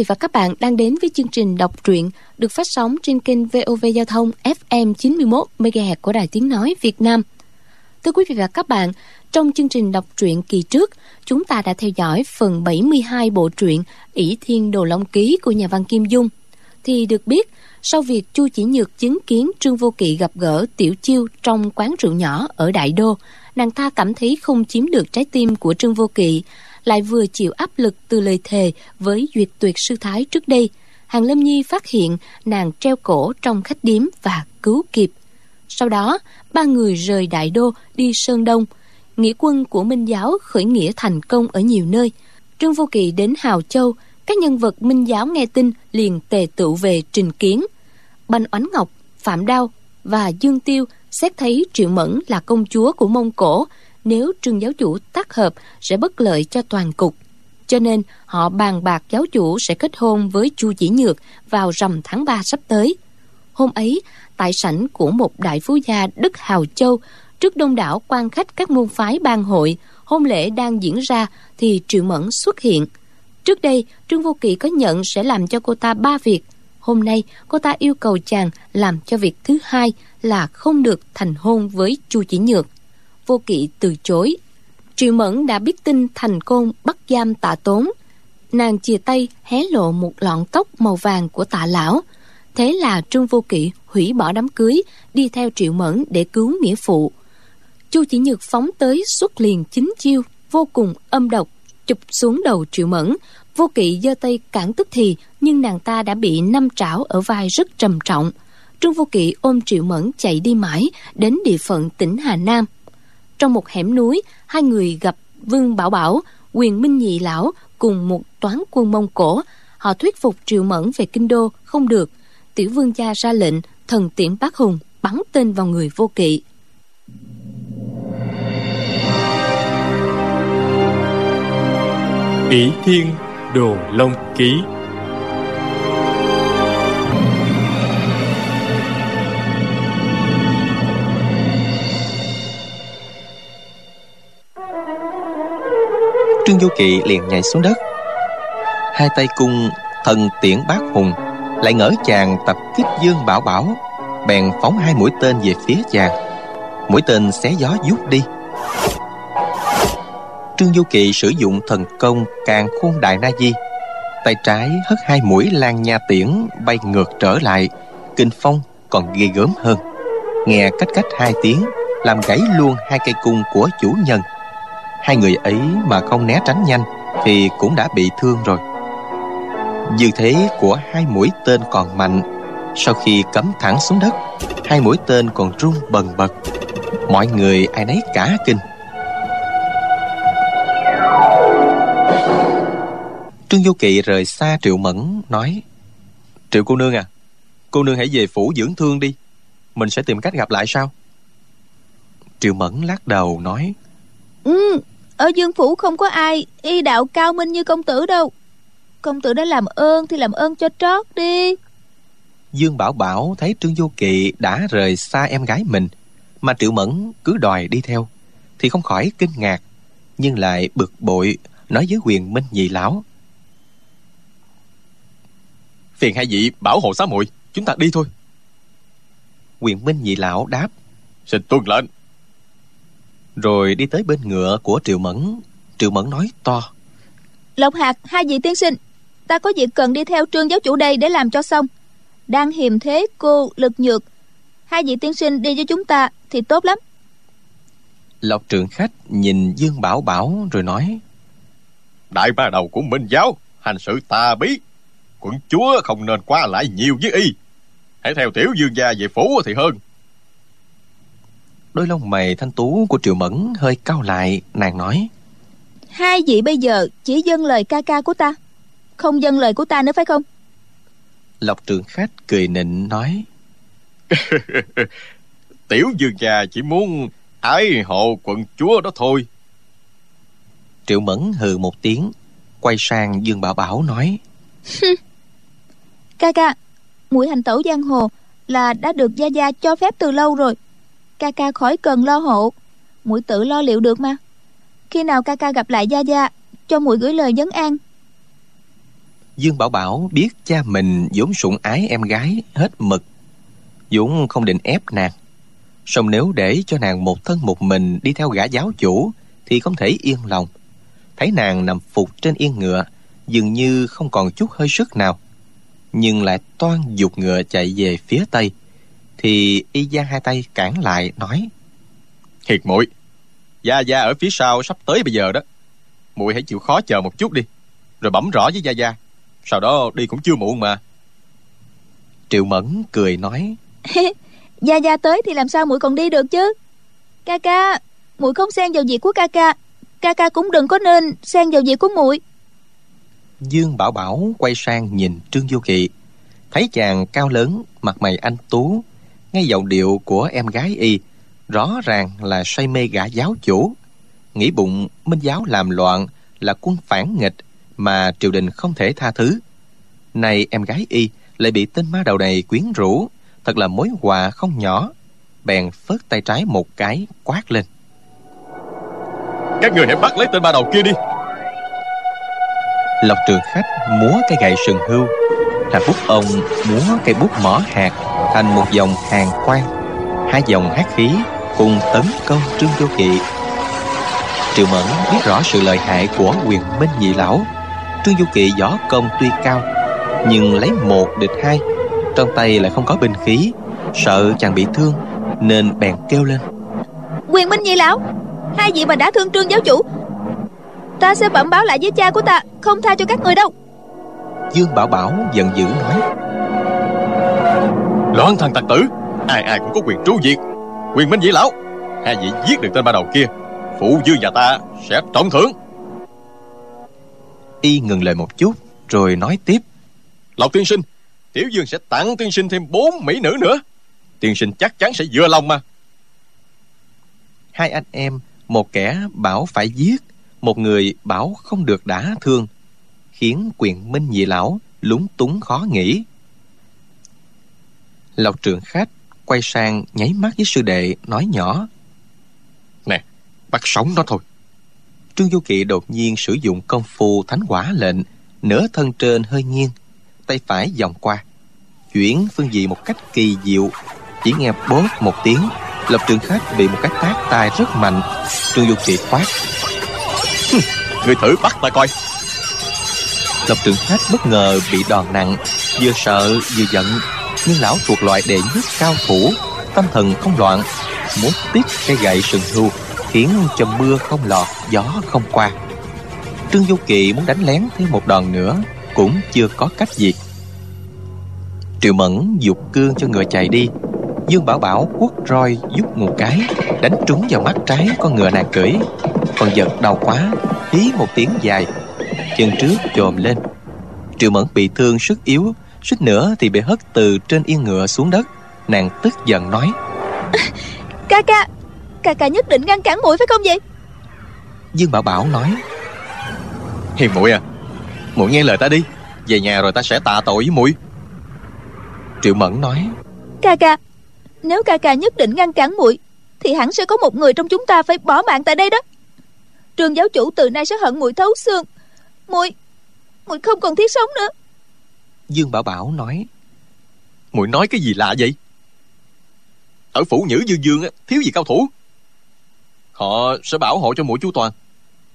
Vị và các bạn đang đến với chương trình đọc truyện được phát sóng trên kênh VOV Giao thông FM 91 MHz của Đài Tiếng Nói Việt Nam. Thưa quý vị và các bạn, trong chương trình đọc truyện kỳ trước, chúng ta đã theo dõi phần 72 bộ truyện ỷ Thiên Đồ Long Ký của nhà văn Kim Dung. Thì được biết, sau việc Chu Chỉ Nhược chứng kiến Trương Vô Kỵ gặp gỡ Tiểu Chiêu trong quán rượu nhỏ ở Đại Đô, nàng ta cảm thấy không chiếm được trái tim của Trương Vô Kỵ, lại vừa chịu áp lực từ lời thề với duyệt tuyệt sư thái trước đây. Hàng Lâm Nhi phát hiện nàng treo cổ trong khách điếm và cứu kịp. Sau đó, ba người rời Đại Đô đi Sơn Đông. Nghĩa quân của Minh Giáo khởi nghĩa thành công ở nhiều nơi. Trương Vô Kỵ đến Hào Châu, các nhân vật Minh Giáo nghe tin liền tề tựu về trình kiến. Banh Oánh Ngọc, Phạm Đao và Dương Tiêu xét thấy Triệu Mẫn là công chúa của Mông Cổ, nếu trương giáo chủ tác hợp sẽ bất lợi cho toàn cục. Cho nên họ bàn bạc giáo chủ sẽ kết hôn với Chu Chỉ Nhược vào rằm tháng 3 sắp tới. Hôm ấy, tại sảnh của một đại phú gia Đức Hào Châu, trước đông đảo quan khách các môn phái bang hội, hôn lễ đang diễn ra thì Triệu Mẫn xuất hiện. Trước đây, Trương Vô Kỵ có nhận sẽ làm cho cô ta ba việc. Hôm nay, cô ta yêu cầu chàng làm cho việc thứ hai là không được thành hôn với Chu Chỉ Nhược vô kỵ từ chối. Triệu mẫn đã biết tin thành côn bắt giam tạ tốn. Nàng chia tay, hé lộ một lọn tóc màu vàng của tạ lão. Thế là trương vô kỵ hủy bỏ đám cưới, đi theo triệu mẫn để cứu nghĩa phụ. Chu chỉ nhược phóng tới xuất liền chính chiêu, vô cùng âm độc, chụp xuống đầu triệu mẫn. Vô kỵ giơ tay cản tức thì, nhưng nàng ta đã bị năm trảo ở vai rất trầm trọng. Trương vô kỵ ôm triệu mẫn chạy đi mãi đến địa phận tỉnh hà nam trong một hẻm núi, hai người gặp Vương Bảo Bảo, quyền minh nhị lão cùng một toán quân Mông Cổ. Họ thuyết phục Triệu Mẫn về kinh đô không được. Tiểu vương gia ra lệnh thần tiễn bác hùng bắn tên vào người vô kỵ. Bỉ Thiên Đồ Long Ký Trương Du Kỵ liền nhảy xuống đất. Hai tay cung thần tiễn bát hùng, Lại ngỡ chàng tập kích dương bảo bảo, Bèn phóng hai mũi tên về phía chàng. Mũi tên xé gió rút đi. Trương Du Kỵ sử dụng thần công càng khôn đại na di. Tay trái hất hai mũi lan nha tiễn bay ngược trở lại, Kinh phong còn ghê gớm hơn. Nghe cách cách hai tiếng, Làm gãy luôn hai cây cung của chủ nhân. Hai người ấy mà không né tránh nhanh Thì cũng đã bị thương rồi. Dư thế của hai mũi tên còn mạnh, Sau khi cắm thẳng xuống đất, Hai mũi tên còn rung bần bật. Mọi người ai nấy cả kinh. Trương Du Kỵ rời xa Triệu Mẫn, Nói, Triệu cô nương à Cô nương hãy về phủ dưỡng thương đi, Mình sẽ tìm cách gặp lại sao? Triệu Mẫn lắc đầu, nói Ừ, ở dương phủ không có ai y đạo cao minh như công tử đâu. Công tử đã làm ơn thì làm ơn cho trót đi. Dương bảo bảo thấy trương vô kỵ đã rời xa em gái mình mà triệu mẫn cứ đòi đi theo thì không khỏi kinh ngạc nhưng lại bực bội nói với quyền minh nhị lão. Phiền hai vị bảo hộ xá muội chúng ta đi thôi. Quyền minh nhị lão đáp. Xin tuân lệnh rồi đi tới bên ngựa của triệu mẫn. Triệu mẫn nói to. Lộc hạt hai vị tiên sinh ta có việc cần đi theo trương giáo chủ đây để làm cho xong. Đang hiềm thế cô lực nhược hai vị tiên sinh đi với chúng ta thì tốt lắm. Lộc trưởng khách nhìn dương bảo bảo rồi nói. Đại ba đầu của minh giáo hành sự tà bí. Quận chúa không nên qua lại nhiều với y. Hãy theo tiểu dương gia về phủ thì hơn Đôi lông mày thanh tú của Triệu Mẫn hơi cao lại Nàng nói. Hai vị bây giờ chỉ dâng lời ca ca của ta Không dâng lời của ta nữa phải không? Lộc trưởng khách cười nịnh nói. Tiểu dương già chỉ muốn ái hộ quận chúa đó thôi. Triệu Mẫn hừ một tiếng Quay sang Dương Bảo Bảo nói. Ca ca Mũi hành tẩu giang hồ Là đã được Gia Gia cho phép từ lâu rồi ca ca khỏi cần lo hộ muội tự lo liệu được mà khi nào ca ca gặp lại gia gia cho muội gửi lời vấn an Dương Bảo Bảo biết cha mình vốn sủng ái em gái hết mực. Dũng không định ép nàng. Song nếu để cho nàng một thân một mình đi theo gã giáo chủ thì không thể yên lòng. Thấy nàng nằm phục trên yên ngựa, dường như không còn chút hơi sức nào. Nhưng lại toan dục ngựa chạy về phía tây. Thì y giang hai tay cản lại nói Thiệt muội Gia Gia ở phía sau sắp tới bây giờ đó. Muội hãy chịu khó chờ một chút đi Rồi bẩm rõ với Gia Gia. Sau đó đi cũng chưa muộn mà. Triệu Mẫn cười nói Gia Gia tới thì làm sao muội còn đi được chứ? Ca ca muội không xen vào việc của ca ca. Ca ca cũng đừng có nên xen vào việc của muội. Dương Bảo Bảo quay sang nhìn Trương Du Kỵ Thấy chàng cao lớn Mặt mày anh tú Ngay giọng điệu của em gái y Rõ ràng là say mê gã giáo chủ. Nghĩ bụng Minh giáo làm loạn Là quân phản nghịch Mà triều đình không thể tha thứ. Này em gái y Lại bị tên ma đầu này quyến rũ Thật là mối họa không nhỏ. Bèn phớt tay trái một cái Quát lên. Các người hãy bắt lấy tên ma đầu kia đi. Lộc trường khách múa cái gậy sừng hưu là bút ông múa cây bút mỏ hạt Thành một dòng hàng quan Hai dòng hát khí cùng tấn công trương vô kỵ. Triệu mẫn biết rõ sự lợi hại của quyền minh nhị lão. Trương du kỵ võ công tuy cao, nhưng lấy một địch hai, trong tay lại không có binh khí, sợ chàng bị thương nên bèn kêu lên. Quyền minh nhị lão, hai vị mà đã thương trương giáo chủ, ta sẽ bẩm báo lại với cha của ta, không tha cho các người đâu dương bảo bảo giận dữ nói. Loạn thần tặc tử ai ai cũng có quyền tru diệt. Quyền minh dĩ lão hai vị giết được tên ba đầu kia phụ dương và ta sẽ trọng thưởng. Y ngừng lời một chút rồi nói tiếp. Lộc tiên sinh tiểu dương sẽ tặng tiên sinh thêm bốn mỹ nữ nữa. Tiên sinh chắc chắn sẽ vừa lòng mà. Hai anh em một kẻ bảo phải giết một người bảo không được đả thương khiến quyền minh nhị lão lúng túng khó nghĩ. Lộc trường khách quay sang nháy mắt với sư đệ, nói nhỏ, nè, bắt sống nó thôi. Trương du kỵ đột nhiên sử dụng công phu thánh quả lệnh nửa thân trên hơi nghiêng, tay phải vòng qua, chuyển phương vị một cách kỳ diệu, chỉ nghe bốp một tiếng lập trường khách bị một cái tát tai rất mạnh, trương du kỵ quát người thử bắt ta coi lập trường khách bất ngờ bị đòn nặng, vừa sợ vừa giận. Nhưng lão thuộc loại đệ nhất cao thủ, tâm thần không loạn, muốn tiếp cây gậy sừng hưu khiến cho mưa không lọt, gió không qua. Trương du Kỵ muốn đánh lén thêm một đòn nữa, cũng chưa có cách gì. Triệu mẫn dục cương cho ngựa chạy đi. Dương bảo bảo quất roi giúp một cái, đánh trúng vào mắt trái con ngựa nàng cưỡi. Con giật đau quá, hí một tiếng dài chân trước chồm lên. Triệu mẫn bị thương sức yếu suýt nữa thì bị hất từ trên yên ngựa xuống đất. Nàng tức giận nói. Ca ca ca ca nhất định ngăn cản muội phải không vậy? Dương bảo bảo nói. Hiền muội à muội nghe lời ta đi. Về nhà rồi ta sẽ tạ tội với muội. Triệu mẫn nói. Ca ca nếu ca ca nhất định ngăn cản muội thì hẳn sẽ có một người trong chúng ta phải bỏ mạng tại đây đó. Trường giáo chủ từ nay sẽ hận muội thấu xương muội muội không còn thiết sống nữa. Dương Bảo Bảo nói muội nói cái gì lạ vậy? Ở phủ Nhữ Dương Dương thiếu gì cao thủ? Họ sẽ bảo hộ cho muội chu toàn.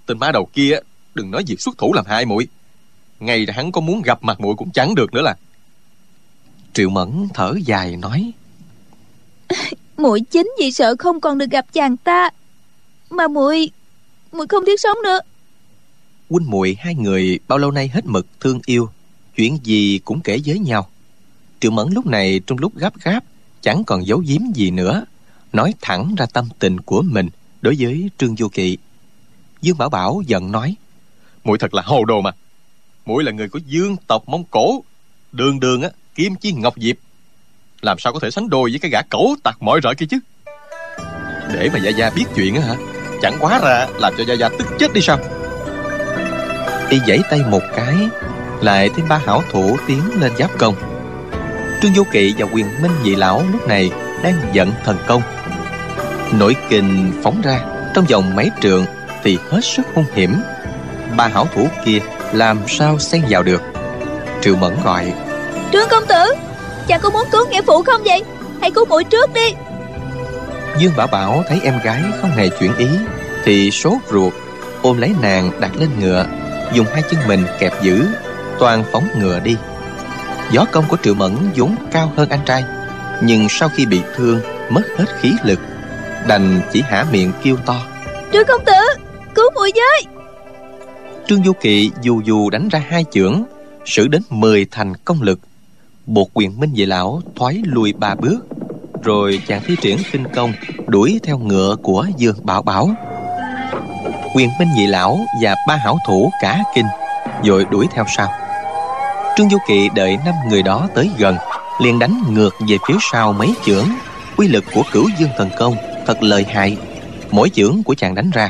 Tên ma đầu kia Đừng nói việc xuất thủ làm hai muội. Ngay hắn có muốn gặp mặt muội cũng chẳng được nữa là. Triệu Mẫn thở dài nói muội chính vì sợ không còn được gặp chàng ta Mà muội muội không thiết sống nữa huynh muội hai người bao lâu nay hết mực thương yêu. Chuyện gì cũng kể với nhau. Triệu mẫn lúc này trong lúc gấp gáp chẳng còn giấu giếm gì nữa. Nói thẳng ra tâm tình của mình đối với trương du kỵ. Dương bảo bảo giận nói muội thật là hồ đồ mà. Muội là người của dương tộc mông cổ. Đường đường á kim chi ngọc diệp. Làm sao có thể sánh đôi với cái gã cẩu tặc mọi rợ kia chứ? Để mà gia gia biết chuyện á hả? Chẳng quá ra làm cho gia gia tức chết đi sao y giãy tay một cái lại thêm ba hảo thủ tiến lên giáp công. Trương vô kỵ và quyền minh nhị lão lúc này đang giận thần công. Nổi kình phóng ra trong vòng mấy trượng thì hết sức hung hiểm. Ba hảo thủ kia làm sao xen vào được? Triệu Mẫn gọi Trương công tử Chàng có muốn cứu nghĩa phụ không vậy? Hãy cứu muội trước đi. Dương Bảo Bảo thấy em gái không hề chuyển ý Thì sốt ruột Ôm lấy nàng đặt lên ngựa Dùng hai chân mình kẹp giữ Toàn phóng ngựa đi. Gió công của Triệu Mẫn vốn cao hơn anh trai Nhưng sau khi bị thương Mất hết khí lực Đành chỉ hả miệng kêu to. Trương công tử Cứu muội với! Trương Du Kỵ dù dù đánh ra hai chưởng Sử đến mười thành công lực. Buộc quyền minh vệ lão thoái lùi ba bước Rồi chàng thi triển kinh công Đuổi theo ngựa của Dương Bảo Bảo Quyền minh nhị lão và ba hảo thủ cả kinh, Rồi đuổi theo sau. Trương Du Kỵ đợi năm người đó tới gần, liền đánh ngược về phía sau mấy chưởng. Uy lực của cửu dương thần công thật lợi hại. Mỗi chưởng của chàng đánh ra,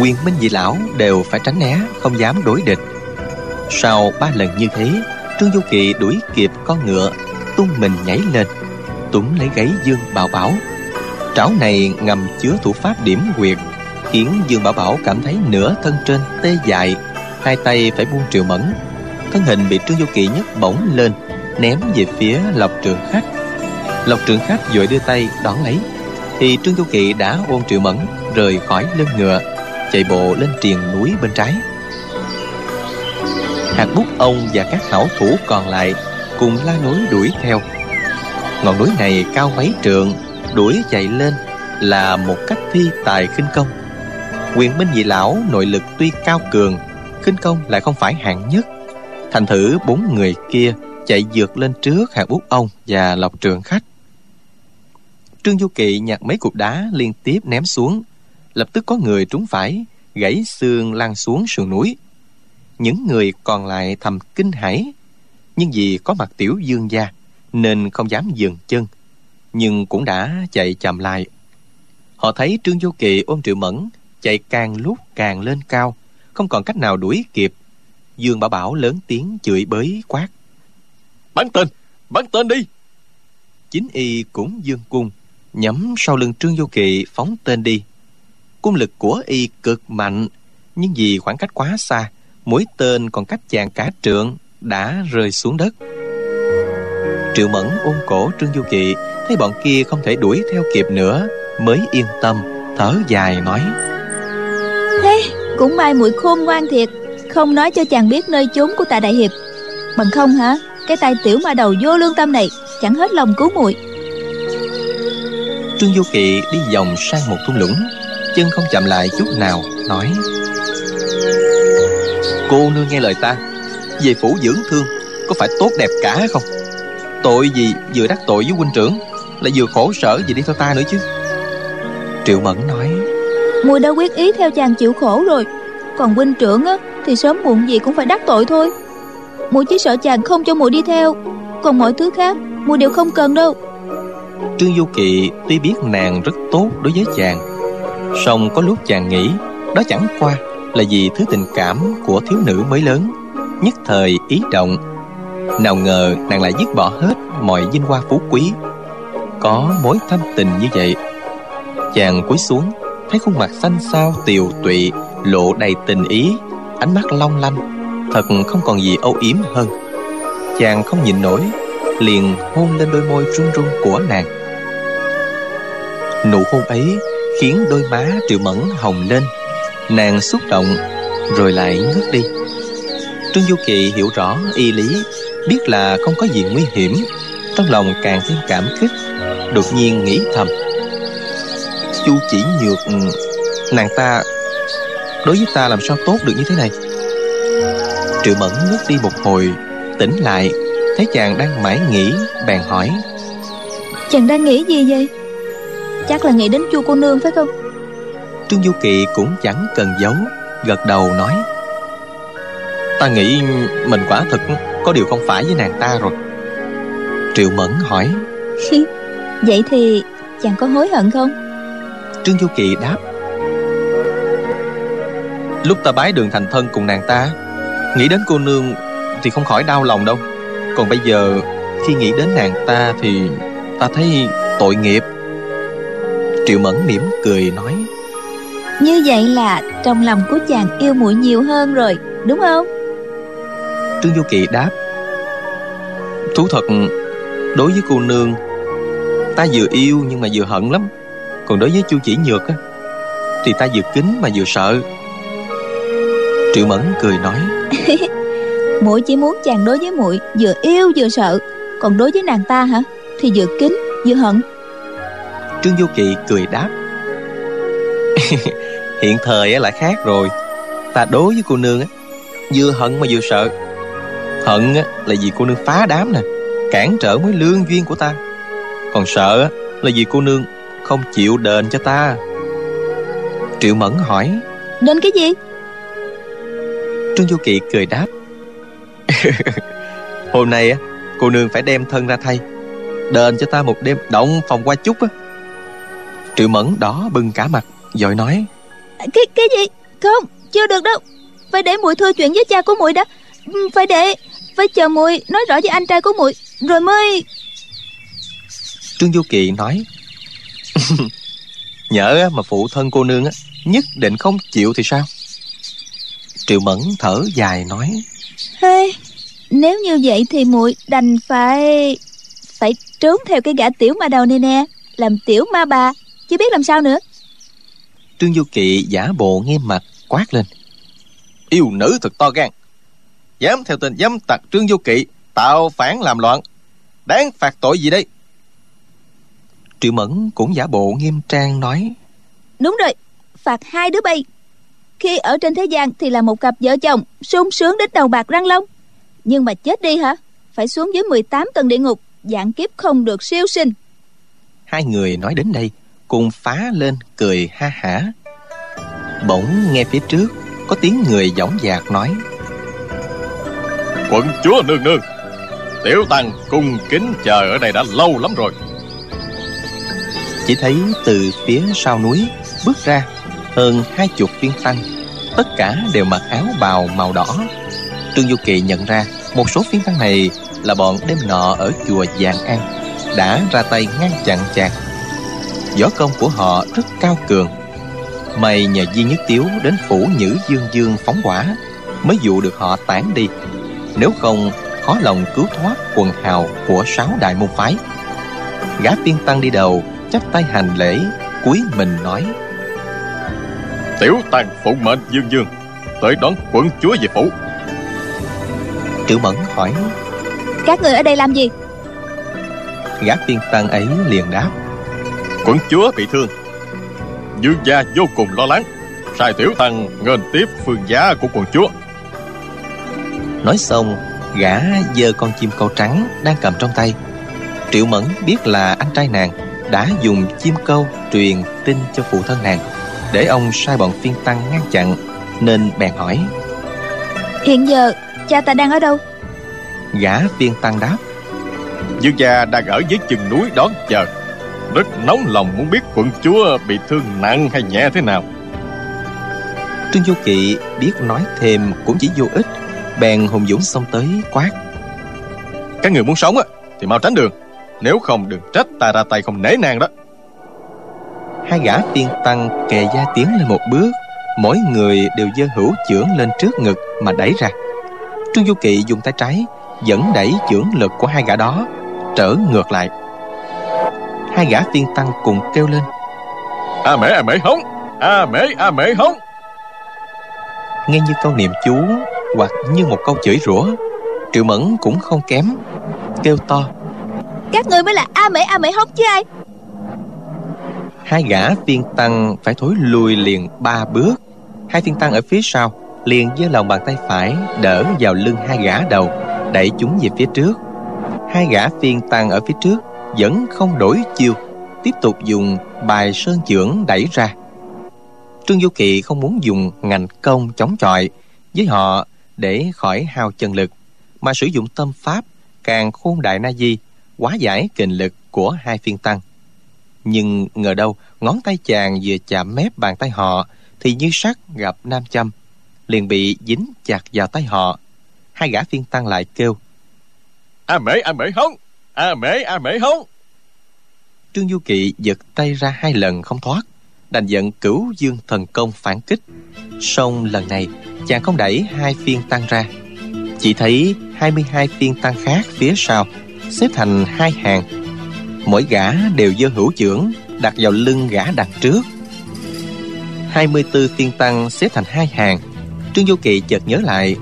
quyền minh dị lão đều phải tránh né, không dám đối địch. Sau ba lần như thế, trương du Kỵ đuổi kịp con ngựa, tung mình nhảy lên, túm lấy gáy dương bảo bảo. Trảo này ngầm chứa thủ pháp điểm quyệt khiến dương bảo bảo cảm thấy nửa thân trên tê dại, hai tay phải buông triệu mẫn. Thân hình bị trương du kỳ nhấc bổng lên, ném về phía lộc trường khách lộc trường khách vội đưa tay đón lấy, thì trương du kỵ đã ôm triệu mẫn rời khỏi lưng ngựa, chạy bộ lên triền núi bên trái. Hạt bút ông và các hảo thủ còn lại cùng la núi đuổi theo. Ngọn núi này cao mấy trượng, đuổi chạy lên là một cách thi tài khinh công quyền minh nhị lão nội lực tuy cao cường, khinh công lại không phải hạng nhất. Thành thử bốn người kia chạy vượt lên trước Hạ bút ông và lộc trường khách. Trương du kỵ nhặt mấy cục đá liên tiếp ném xuống, lập tức có người trúng phải, gãy xương lăn xuống sườn núi. Những người còn lại thầm kinh hãi, nhưng vì có mặt tiểu dương gia nên không dám dừng chân, nhưng cũng đã chạy chậm lại. Họ thấy trương du kỳ ôm triệu mẫn chạy càng lúc càng lên cao không còn cách nào đuổi kịp. Dương bảo bảo lớn tiếng chửi bới quát. Bắn tên bắn tên đi. Chính y cũng dương cung nhắm sau lưng trương vô kỵ phóng tên đi. Cung lực của y cực mạnh nhưng vì khoảng cách quá xa mũi tên còn cách chàng cả trượng đã rơi xuống đất. Triệu mẫn ôm cổ trương du kỵ thấy bọn kia không thể đuổi theo kịp nữa mới yên tâm thở dài nói thế, cũng may muội khôn ngoan thiệt. Không nói cho chàng biết nơi chốn của tạ đại hiệp. Bằng không hả? Cái tay tiểu ma đầu vô lương tâm này, chẳng hết lòng cứu muội. Trương du kỵ đi vòng sang một thung lũng, chân không chậm lại chút nào, nói. Cô nương nghe lời ta, về phủ dưỡng thương, có phải tốt đẹp cả không? Tội gì vừa đắc tội với huynh trưởng, lại vừa khổ sở gì đi theo ta nữa chứ? Triệu mẫn nói muội đã quyết ý theo chàng chịu khổ rồi. Còn huynh trưởng á, thì sớm muộn gì cũng phải đắc tội thôi. Muội chỉ sợ chàng không cho muội đi theo. Còn mọi thứ khác muội đều không cần đâu. Trương du kỵ tuy biết nàng rất tốt đối với chàng, song có lúc chàng nghĩ đó chẳng qua là vì thứ tình cảm của thiếu nữ mới lớn, nhất thời ý động. Nào ngờ nàng lại dứt bỏ hết mọi vinh hoa phú quý. Có mối thâm tình như vậy, chàng cúi xuống thấy khuôn mặt xanh xao, tiều tụy, lộ đầy tình ý, ánh mắt long lanh, thật không còn gì âu yếm hơn. Chàng không nhịn nổi, liền hôn lên đôi môi run run của nàng. Nụ hôn ấy khiến đôi má triệu mẫn hồng lên. Nàng xúc động, rồi lại ngước đi. Trương du kỳ hiểu rõ y lý, biết là không có gì nguy hiểm, trong lòng càng thêm cảm kích, đột nhiên nghĩ thầm chu chỉ nhược nàng ta đối với ta làm sao tốt được như thế này? Triệu mẫn ngước đi một hồi tỉnh lại thấy chàng đang mãi nghĩ bèn hỏi. Chàng đang nghĩ gì vậy? Chắc là nghĩ đến chu cô nương phải không? Trương du kỵ cũng chẳng cần giấu gật đầu nói. Ta nghĩ mình quả thực có điều không phải với nàng ta rồi. Triệu mẫn hỏi. Vậy thì chàng có hối hận không trương du kỵ đáp. Lúc ta bái đường thành thân cùng nàng ta nghĩ đến cô nương thì không khỏi đau lòng đâu. Còn bây giờ khi nghĩ đến nàng ta thì ta thấy tội nghiệp. Triệu mẫn mỉm cười nói như vậy là trong lòng của chàng yêu muội nhiều hơn rồi đúng không? Trương du kỳ đáp thú thật đối với cô nương ta vừa yêu nhưng mà vừa hận lắm còn đối với chu chỉ nhược á thì ta vừa kính mà vừa sợ. Triệu mẫn cười nói muội chỉ muốn chàng đối với muội vừa yêu vừa sợ còn đối với nàng ta hả? Thì vừa kính vừa hận. Trương du kỳ cười đáp hiện thời là khác rồi. Ta đối với cô nương á vừa hận mà vừa sợ. Hận á là vì cô nương phá đám nè cản trở mối lương duyên của ta. Còn sợ á là vì cô nương không chịu đền cho ta? Triệu mẫn hỏi. Đền cái gì? Trương du kỳ cười đáp. Hôm nay á cô nương phải đem thân ra thay. Đền cho ta một đêm động phòng qua chút á. Triệu mẫn đỏ bừng cả mặt rồi nói. Cái cái gì? Không chưa được đâu. Phải để muội thưa chuyện với cha của muội đã. Ừ, phải để phải chờ muội nói rõ với anh trai của muội rồi mới trương du kỳ nói nhỡ mà phụ thân cô nương á nhất định không chịu thì sao? Triệu mẫn thở dài nói. Hey, nếu như vậy thì muội đành phải phải trốn theo cái gã tiểu ma đầu này nè làm tiểu ma bà chứ biết làm sao nữa. Trương du kỵ giả bộ nghiêm mặt quát lên. Yêu nữ thật to gan. Dám theo tên dám tặc trương du kỵ tạo phản làm loạn. Đáng phạt tội gì đây triệu mẫn cũng giả bộ nghiêm trang nói. Đúng rồi phạt hai đứa bay. Khi ở trên thế gian thì là một cặp vợ chồng sung sướng đến đầu bạc răng long. Nhưng mà chết đi hả? Phải xuống dưới 18 tầng địa ngục dạng kiếp không được siêu sinh. Hai người nói đến đây cùng phá lên cười ha hả. Bỗng nghe phía trước có tiếng người dõng dạc nói. Quận chúa nương nương tiểu tăng cung kính chờ ở đây đã lâu lắm rồi chỉ thấy từ phía sau núi bước ra hơn hai chục viên tăng tất cả đều mặc áo bào màu đỏ trương du kỳ nhận ra một số viên tăng này là bọn đêm nọ ở chùa Giàng An đã ra tay ngăn chặn chạc. Võ công của họ rất cao cường. May nhờ Di Nhất Tiếu đến phủ Nhữ Dương Dương phóng quả mới dụ được họ tản đi. Nếu không, khó lòng cứu thoát quần hào của sáu đại môn phái. Gã tiên tăng đi đầu, chắp tay hành lễ, cúi mình nói: Tiểu tăng phụng mệnh Dương Dương, tới đón quận chúa về phủ. Triệu Mẫn hỏi. Các người ở đây làm gì? Gã tiên tăng ấy liền đáp. Quận chúa bị thương. Dương gia vô cùng lo lắng. Sai tiểu tăng nghênh tiếp phương giá của quận chúa. Nói xong Gã giơ con chim câu trắng Đang cầm trong tay. Triệu Mẫn biết là anh trai nàng Đã dùng chim câu truyền tin cho phụ thân nàng Để ông sai bọn phiên tăng ngăn chặn Nên bèn hỏi. Hiện giờ cha ta đang ở đâu? Gã viên tăng đáp. Dương gia đang ở dưới chừng núi đón chờ Rất nóng lòng muốn biết quận chúa bị thương nặng hay nhẹ thế nào. Trương Du Kỵ biết nói thêm cũng chỉ vô ích Bèn hùng dũng xông tới quát. Các người muốn sống á thì mau tránh đường Nếu không đừng trách ta ra tay không nể nàng đó. Hai gã tiên tăng kề gia tiến lên một bước. Mỗi người đều giơ hữu chưởng lên trước ngực mà đẩy ra. Trương Du Kỵ dùng tay trái Dẫn đẩy chưởng lực của hai gã đó Trở ngược lại. Hai gã tiên tăng cùng kêu lên. A mễ a mễ hống! A mễ a mễ hống! Nghe như câu niệm chú Hoặc như một câu chửi rủa Triệu Mẫn cũng không kém Kêu to các người mới là A mễ a mễ hống chứ ai? Hai gã tiên tăng phải thối lùi liền ba bước. Hai tiên tăng ở phía sau liền giơ lòng bàn tay phải đỡ vào lưng hai gã đầu, đẩy chúng về phía trước. Hai gã phiên tăng ở phía trước vẫn không đổi chiêu, tiếp tục dùng bài sơn chưởng đẩy ra. Trương du kỳ không muốn dùng ngành công chống chọi với họ để khỏi hao chân lực, mà sử dụng tâm pháp càng khôn đại na di quá giải kình lực của hai phiên tăng. Nhưng ngờ đâu ngón tay chàng vừa chạm mép bàn tay họ thì như sắt gặp nam châm liền bị dính chặt vào tay họ. Hai gã phiên tăng lại kêu a mễ a mễ hống! A mễ a mễ hống! Trương du kỵ giật tay ra hai lần không thoát đành giận cửu dương thần công phản kích. Song lần này chàng không đẩy hai phiên tăng ra. Chỉ thấy 22 tiên tăng khác phía sau Xếp thành hai hàng. Mỗi gã đều giơ hữu trưởng, Đặt vào lưng gã đằng trước. 24 tiên tăng xếp thành hai hàng. Trương Vô Kỳ chợt nhớ lại,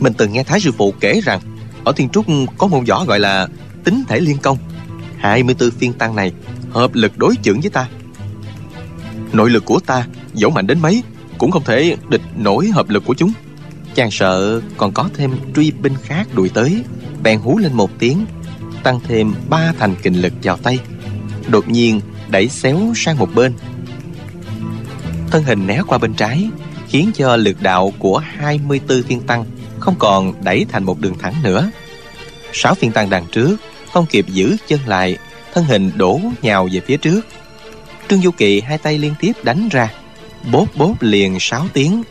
Mình từng nghe Thái Sư Phụ kể rằng Ở Thiên Trúc có môn võ gọi là Tính thể liên công. 24 tiên tăng này Hợp lực đối chưởng với ta. Nội lực của ta Dẫu mạnh đến mấy Cũng không thể địch nổi hợp lực của chúng. Chàng sợ còn có thêm truy binh khác đuổi tới, Bèn hú lên một tiếng. Tăng thêm ba thành kình lực vào tay. Đột nhiên, đẩy xéo sang một bên. Thân hình né qua bên trái, Khiến cho lực đạo của 24 thiên tăng Không còn đẩy thành một đường thẳng nữa. Sáu thiên tăng đằng trước Không kịp giữ chân lại, Thân hình đổ nhào về phía trước. Trương Du Kỳ hai tay liên tiếp đánh ra, Bốp bốp liền sáu tiếng.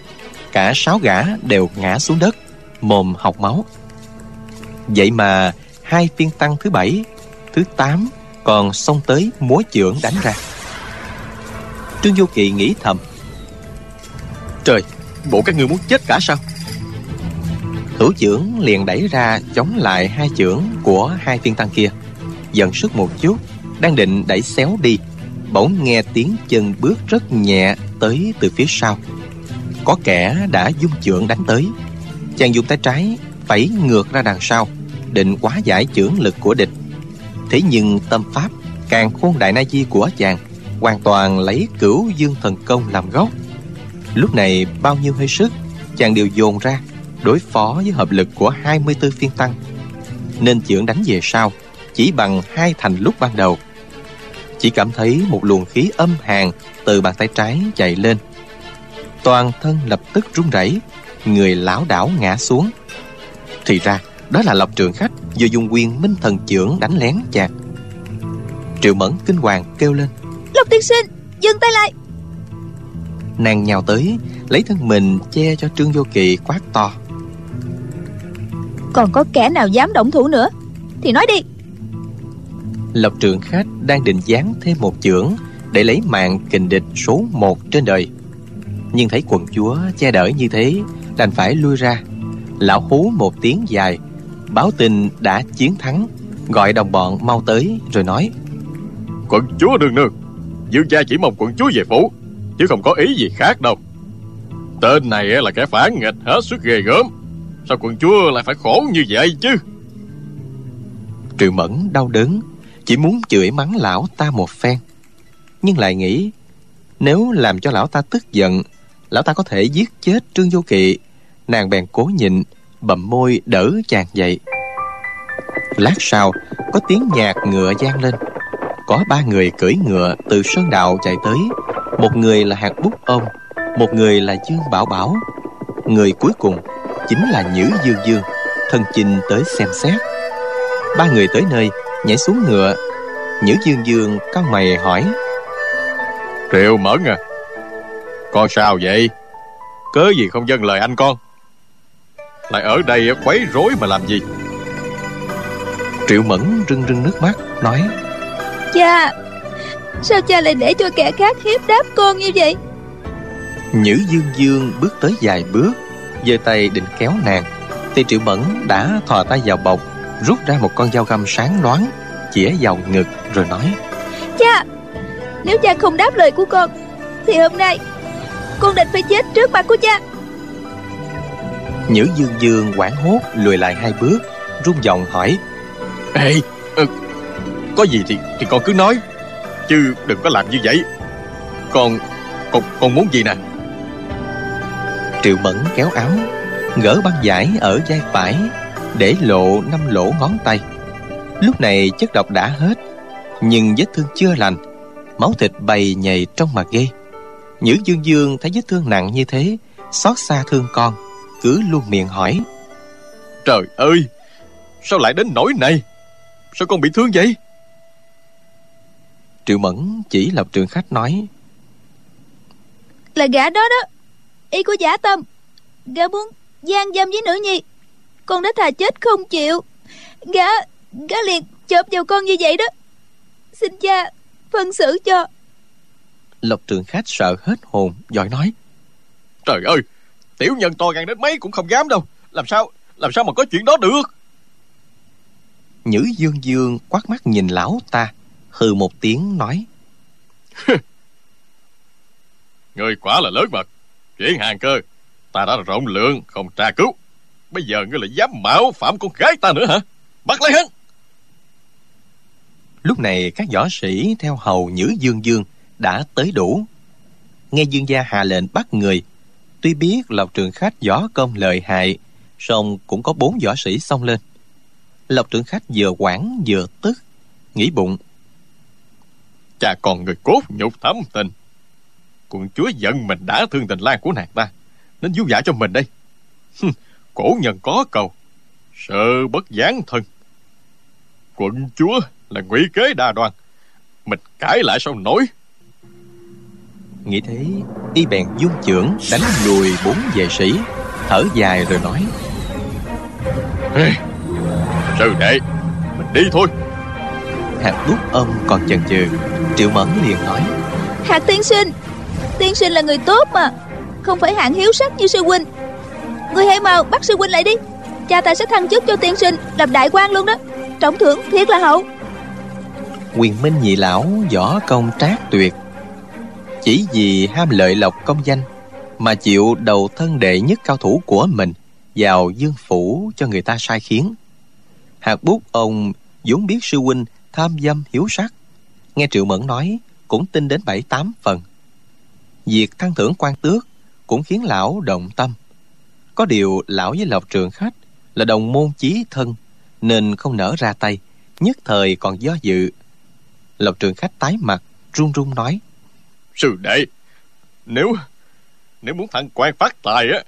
Cả sáu gã đều ngã xuống đất, Mồm học máu. Vậy mà hai phiên tăng thứ bảy, Thứ tám, Còn xông tới múa chưởng đánh ra. Trương Du Kỳ nghĩ thầm, Trời, Bộ các ngươi muốn chết cả sao? Hữu trưởng liền đẩy ra Chống lại hai chưởng của hai phiên tăng kia, Dần sức một chút, Đang định đẩy xéo đi, Bỗng nghe tiếng chân bước rất nhẹ Tới từ phía sau. Có kẻ đã dung chưởng đánh tới, Chàng dùng tay trái Phẩy ngược ra đằng sau. Định quá giải chưởng lực của địch. Thế nhưng tâm pháp Càng khôn đại na di của chàng Hoàn toàn lấy cửu dương thần công làm gốc. Lúc này bao nhiêu hơi sức, Chàng đều dồn ra Đối phó với hợp lực của 24 phiên tăng. Nên chưởng đánh về sau Chỉ bằng hai thành lúc ban đầu. Chỉ cảm thấy một luồng khí âm hàn Từ bàn tay trái chạy lên. Toàn thân lập tức run rẩy, Người lão đảo ngã xuống. Thì ra đó là lộc trường khách Vừa dùng quyền minh thần chưởng đánh lén chàng Triệu mẫn kinh hoàng kêu lên. Lộc tiên sinh dừng tay lại. Nàng nhào tới Lấy thân mình che cho Trương Vô Kỳ quát to. Còn có kẻ nào dám động thủ nữa? Thì nói đi. Lộc trường khách đang định dán thêm một chưởng Để lấy mạng kình địch số một trên đời. Nhưng thấy quần chúa che đỡ như thế Đành phải lui ra. Lão hú một tiếng dài Báo tin đã chiến thắng. Gọi đồng bọn mau tới rồi nói. Quận chúa đương nương Dương gia chỉ mong quận chúa về phủ Chứ không có ý gì khác đâu. Tên này là kẻ phản nghịch hết sức ghê gớm Sao quận chúa lại phải khổ như vậy chứ? Triệu Mẫn đau đớn Chỉ muốn chửi mắng lão ta một phen. Nhưng lại nghĩ Nếu làm cho lão ta tức giận Lão ta có thể giết chết Trương Vô Kỵ Nàng bèn cố nhịn Bậm môi đỡ chàng dậy. Lát sau, Có tiếng nhạc ngựa vang lên. Có ba người cưỡi ngựa từ sơn đạo chạy tới. Một người là hạt bút ôm Một người là Dương Bảo Bảo. Người cuối cùng Chính là Nhữ Dương Dương, Thân chinh tới xem xét. Ba người tới nơi, Nhảy xuống ngựa. Nhữ Dương Dương cau mày hỏi Triệu Mẫn à Con sao vậy? Cớ gì không dâng lời anh con? Lại ở đây quấy rối mà làm gì? Triệu Mẫn rưng rưng nước mắt Nói Cha Sao cha lại để cho kẻ khác hiếp đáp con như vậy? Nhữ Dương Dương bước tới vài bước giơ tay định kéo nàng. Thì Triệu Mẫn đã thò tay vào bọc Rút ra một con dao găm sáng loáng Chĩa vào ngực rồi nói Cha Nếu cha không đáp lời của con Thì hôm nay Con định phải chết trước mặt của cha Nhữ Dương Dương quảng hốt lùi lại hai bước Rung giọng hỏi. Ê ừ, Có gì thì thì con cứ nói Chứ đừng có làm như vậy. Con Con, con muốn gì nè? Triệu Mẫn kéo áo Gỡ băng vải ở vai phải Để lộ năm lỗ ngón tay. Lúc này chất độc đã hết Nhưng vết thương chưa lành Máu thịt bầy nhầy trong mà ghê. Nhữ Dương Dương thấy vết thương nặng như thế Xót xa thương con Cứ luôn miệng hỏi. Trời ơi Sao lại đến nỗi này? Sao con bị thương vậy? Triệu Mẫn chỉ lập trường khách nói. Là gã đó đó Y của giả tâm. Gã muốn gian dâm với nữ nhi. Con đã thà chết không chịu. Gã Gã liền chộp vào con như vậy đó. Xin cha phân xử cho. Lộc trường khách sợ hết hồn Giỏi nói. Trời ơi Tiểu nhân to gan đến mấy cũng không dám đâu. Làm sao Làm sao mà có chuyện đó được? Nhữ dương dương quát mắt nhìn lão ta Hừ một tiếng nói. Người quả là lớn mật. Chuyện hàng cơ Ta đã rộng lượng không tra cứu. Bây giờ ngươi lại dám mạo phạm con gái ta nữa hả? Bắt lấy hắn. Lúc này các võ sĩ theo hầu Nhữ Dương Dương đã tới đủ. Nghe Dương gia hạ lệnh bắt người, tuy biết Lộc Trường Khách võ công lợi hại, song cũng có bốn võ sĩ xông lên. Lộc Trường Khách vừa quản vừa tức, nghĩ bụng. Cha còn người cốt nhục thấm tình. Quận chúa giận mình đã thương tình lan của nàng ta, nên vui dạ cho mình đây. Cổ nhân có cầu, sợ bất gián thân. Quận chúa là ngụy kế đa đoan mình cãi lại sao nổi nghĩ thế y bèn dung trưởng đánh lùi bốn vệ sĩ. Thở dài rồi nói. Hey, sư đệ mình đi thôi. Hạt bút ông còn chần chừ. Triệu mẫn liền nói. Hạt tiên sinh tiên sinh là người tốt mà. Không phải hạng hiếu sắc như sư huynh. Người hãy mau bắt sư huynh lại đi. Cha ta sẽ thăng chức cho tiên sinh làm đại quan luôn đó. Trọng thưởng thiệt là hậu. Quyền minh nhị lão võ công trác tuyệt chỉ vì ham lợi lộc công danh, mà chịu đầu thân đệ nhất cao thủ của mình vào dương phủ cho người ta sai khiến. Hạt bút ông vốn biết sư huynh tham dâm hiếu sắc nghe triệu mẫn nói cũng tin đến bảy tám phần. Việc thăng thưởng quan tước cũng khiến lão động tâm. Có điều lão với lộc trường khách là đồng môn chí thân, nên không nở ra tay, nhất thời còn do dự. Lộc trường khách tái mặt, run run nói Sư đệ Nếu Nếu muốn thằng quan phát tài á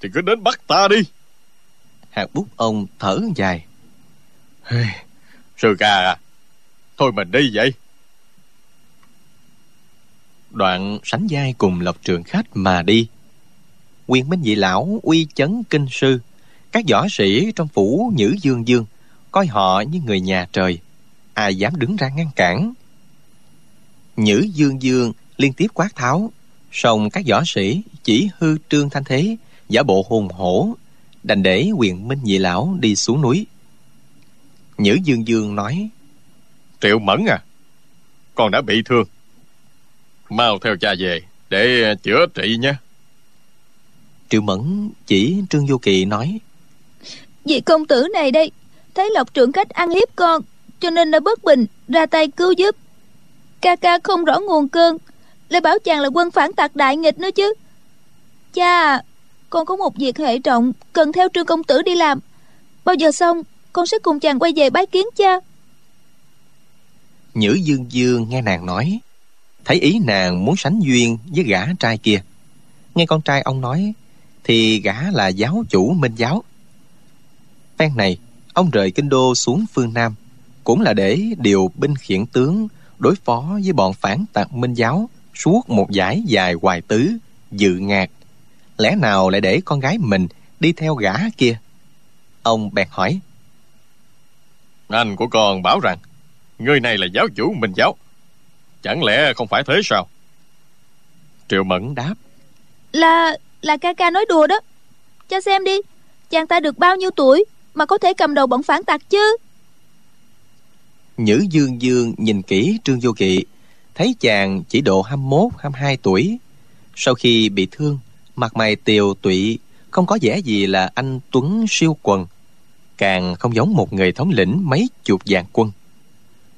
Thì cứ đến bắt ta đi. Hạt bút ông thở dài. Sư ca à Thôi mình đi vậy. Đoạn sánh vai cùng Lộc trường khách mà đi. Quyền minh dị lão uy chấn kinh sư. Các võ sĩ trong phủ Nhữ Dương Dương Coi họ như người nhà trời. Ai dám đứng ra ngăn cản? Nhữ dương dương liên tiếp quát tháo. Song các võ sĩ chỉ hư trương thanh thế giả bộ hùng hổ đành để quyền minh nhị lão đi xuống núi. Nhữ dương dương nói triệu mẫn à con đã bị thương. Mau theo cha về để chữa trị nha triệu mẫn chỉ trương vô kỳ nói vị công tử này đây thấy lộc trưởng cách ăn hiếp con cho nên đã bất bình ra tay cứu giúp. Ca ca không rõ nguồn cơn lại bảo chàng là quân phản tặc đại nghịch nữa chứ. Cha, con có một việc hệ trọng, cần theo trương công tử đi làm. Bao giờ xong, con sẽ cùng chàng quay về bái kiến cha. Nhữ dương dương nghe nàng nói, thấy ý nàng muốn sánh duyên với gã trai kia. Nghe con trai ông nói, thì gã là giáo chủ minh giáo. Phen này, ông rời kinh đô xuống phương nam, cũng là để điều binh khiển tướng đối phó với bọn phản tạc minh giáo suốt một giải dài hoài tứ dự ngạt lẽ nào lại để con gái mình đi theo gã kia? Ông bèn hỏi. Anh của con bảo rằng người này là giáo chủ minh giáo. Chẳng lẽ không phải thế sao? Triệu mẫn đáp. Là là ca ca nói đùa đó. Cha xem đi chàng ta được bao nhiêu tuổi mà có thể cầm đầu bọn phản tặc chứ? Nhữ Dương Dương nhìn kỹ Trương Vô Kỵ, thấy chàng chỉ độ 21, 22 tuổi. Sau khi bị thương, mặt mày tiều tụy, không có vẻ gì là anh Tuấn siêu quần. Càng không giống một người thống lĩnh mấy chục vạn quân.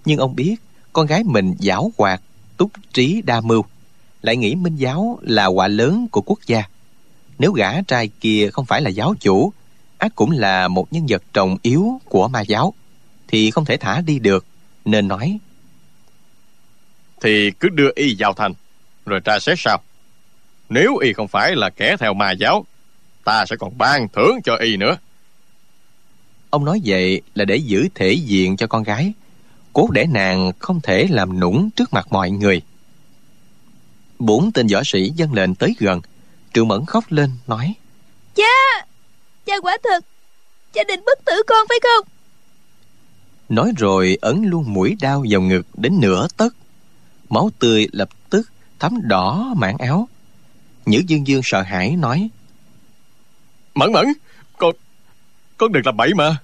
Nhưng ông biết, con gái mình giảo hoạt, túc trí đa mưu. Lại nghĩ Minh Giáo là quả lớn của quốc gia. Nếu gã trai kia không phải là giáo chủ, ác cũng là một nhân vật trọng yếu của ma giáo thì không thể thả đi được nên nói thì cứ đưa y vào thành rồi tra xét sao? Nếu y không phải là kẻ theo ma giáo ta sẽ còn ban thưởng cho y nữa. Ông nói vậy là để giữ thể diện cho con gái. Cố để nàng không thể làm nũng trước mặt mọi người. Bốn tên võ sĩ dân lệnh tới gần. Triệu mẫn khóc lên nói cha cha quả thật cha định bức tử con phải không? Nói rồi ấn luôn mũi đao vào ngực đến nửa tấc Máu tươi lập tức thấm đỏ mảng áo. Nhữ Dương Dương sợ hãi nói Mẫn mẫn Con Con đừng làm bậy mà.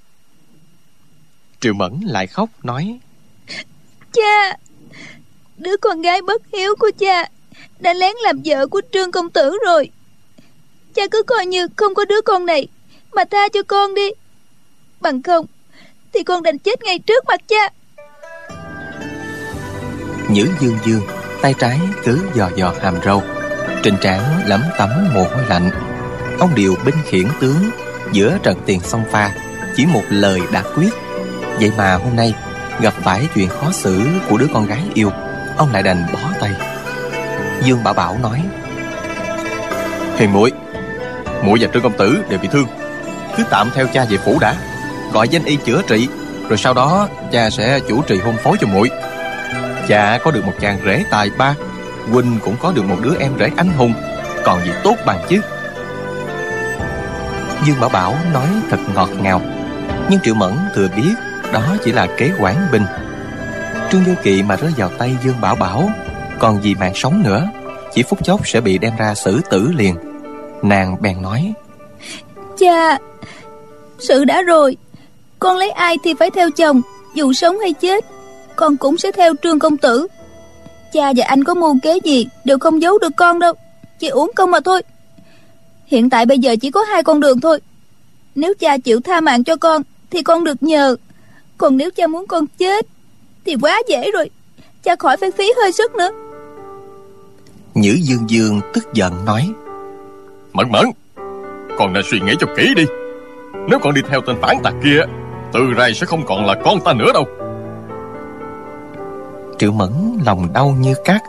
Triệu Mẫn lại khóc nói Cha Đứa con gái bất hiếu của cha Đã lén làm vợ của Trương Công Tử rồi. Cha cứ coi như không có đứa con này Mà tha cho con đi. Bằng không Thì con đành chết ngay trước mặt cha Nhữ dương dương, Tay trái cứ dò dò hàm râu, Trên trán lấm tấm mồ hôi lạnh. Ông điều binh khiển tướng, Giữa trận tiền song pha, Chỉ một lời đã quyết. Vậy mà hôm nay Gặp phải chuyện khó xử của đứa con gái yêu, Ông lại đành bó tay. Dương Bảo Bảo nói Hiền muội muội và Trương Công Tử đều bị thương. Cứ tạm theo cha về phủ đã, Gọi danh y chữa trị, Rồi sau đó cha sẽ chủ trì hôn phối cho muội Cha có được một chàng rể tài ba Huynh cũng có được một đứa em rể anh hùng. Còn gì tốt bằng chứ? Dương Bảo Bảo nói thật ngọt ngào, Nhưng Triệu Mẫn thừa biết Đó chỉ là kế quản binh Trương Vô Kỵ mà rơi vào tay Dương Bảo Bảo, Còn gì mạng sống nữa, Chỉ phút chốc sẽ bị đem ra xử tử liền. Nàng bèn nói, Cha, Sự đã rồi, Con lấy ai thì phải theo chồng, Dù sống hay chết. Con cũng sẽ theo trương công tử. Cha và anh có mưu kế gì Đều không giấu được con đâu Chỉ uống công mà thôi. Hiện tại bây giờ chỉ có hai con đường thôi. Nếu cha chịu tha mạng cho con Thì con được nhờ. Còn nếu cha muốn con chết Thì quá dễ rồi. Cha khỏi phải phí hơi sức nữa. Nhữ Dương Dương tức giận nói Mẫn mẫn Con nên suy nghĩ cho kỹ đi. Nếu con đi theo tên phản tặc kia Từ rai sẽ không còn là con ta nữa đâu Triệu Mẫn lòng đau như cắt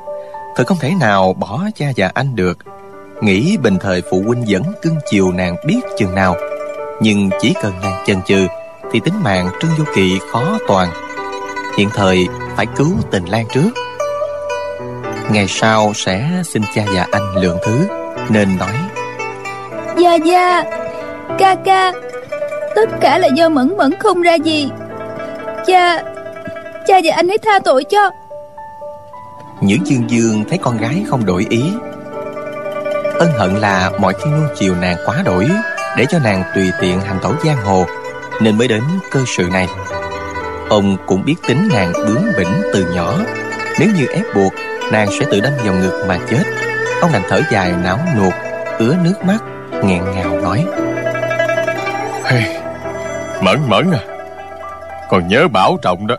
Thật không thể nào bỏ cha và anh được. Nghĩ bình thời phụ huynh vẫn cưng chiều nàng biết chừng nào. Nhưng chỉ cần nàng chần chừ, Thì tính mạng Trương Du Kỳ khó toàn. Hiện thời, phải cứu tình Lan trước. Ngày sau sẽ xin cha và anh lượng thứ, Nên nói. Gia Gia Ca ca, Tất cả là do Mẫn Mẫn không ra gì. Cha Cha và anh hãy tha tội cho. Nhữ Dương Dương thấy con gái không đổi ý. Ân hận là mọi khi nuông chiều nàng quá đổi Để cho nàng tùy tiện hành tẩu giang hồ Nên mới đến cơ sự này. Ông cũng biết tính nàng bướng bỉnh từ nhỏ. Nếu như ép buộc Nàng sẽ tự đâm vào ngực mà chết. Ông đành thở dài não nuột Ứa nước mắt nghẹn ngào nói. Hey, Mẫn mẫn à. Còn nhớ bảo trọng đó.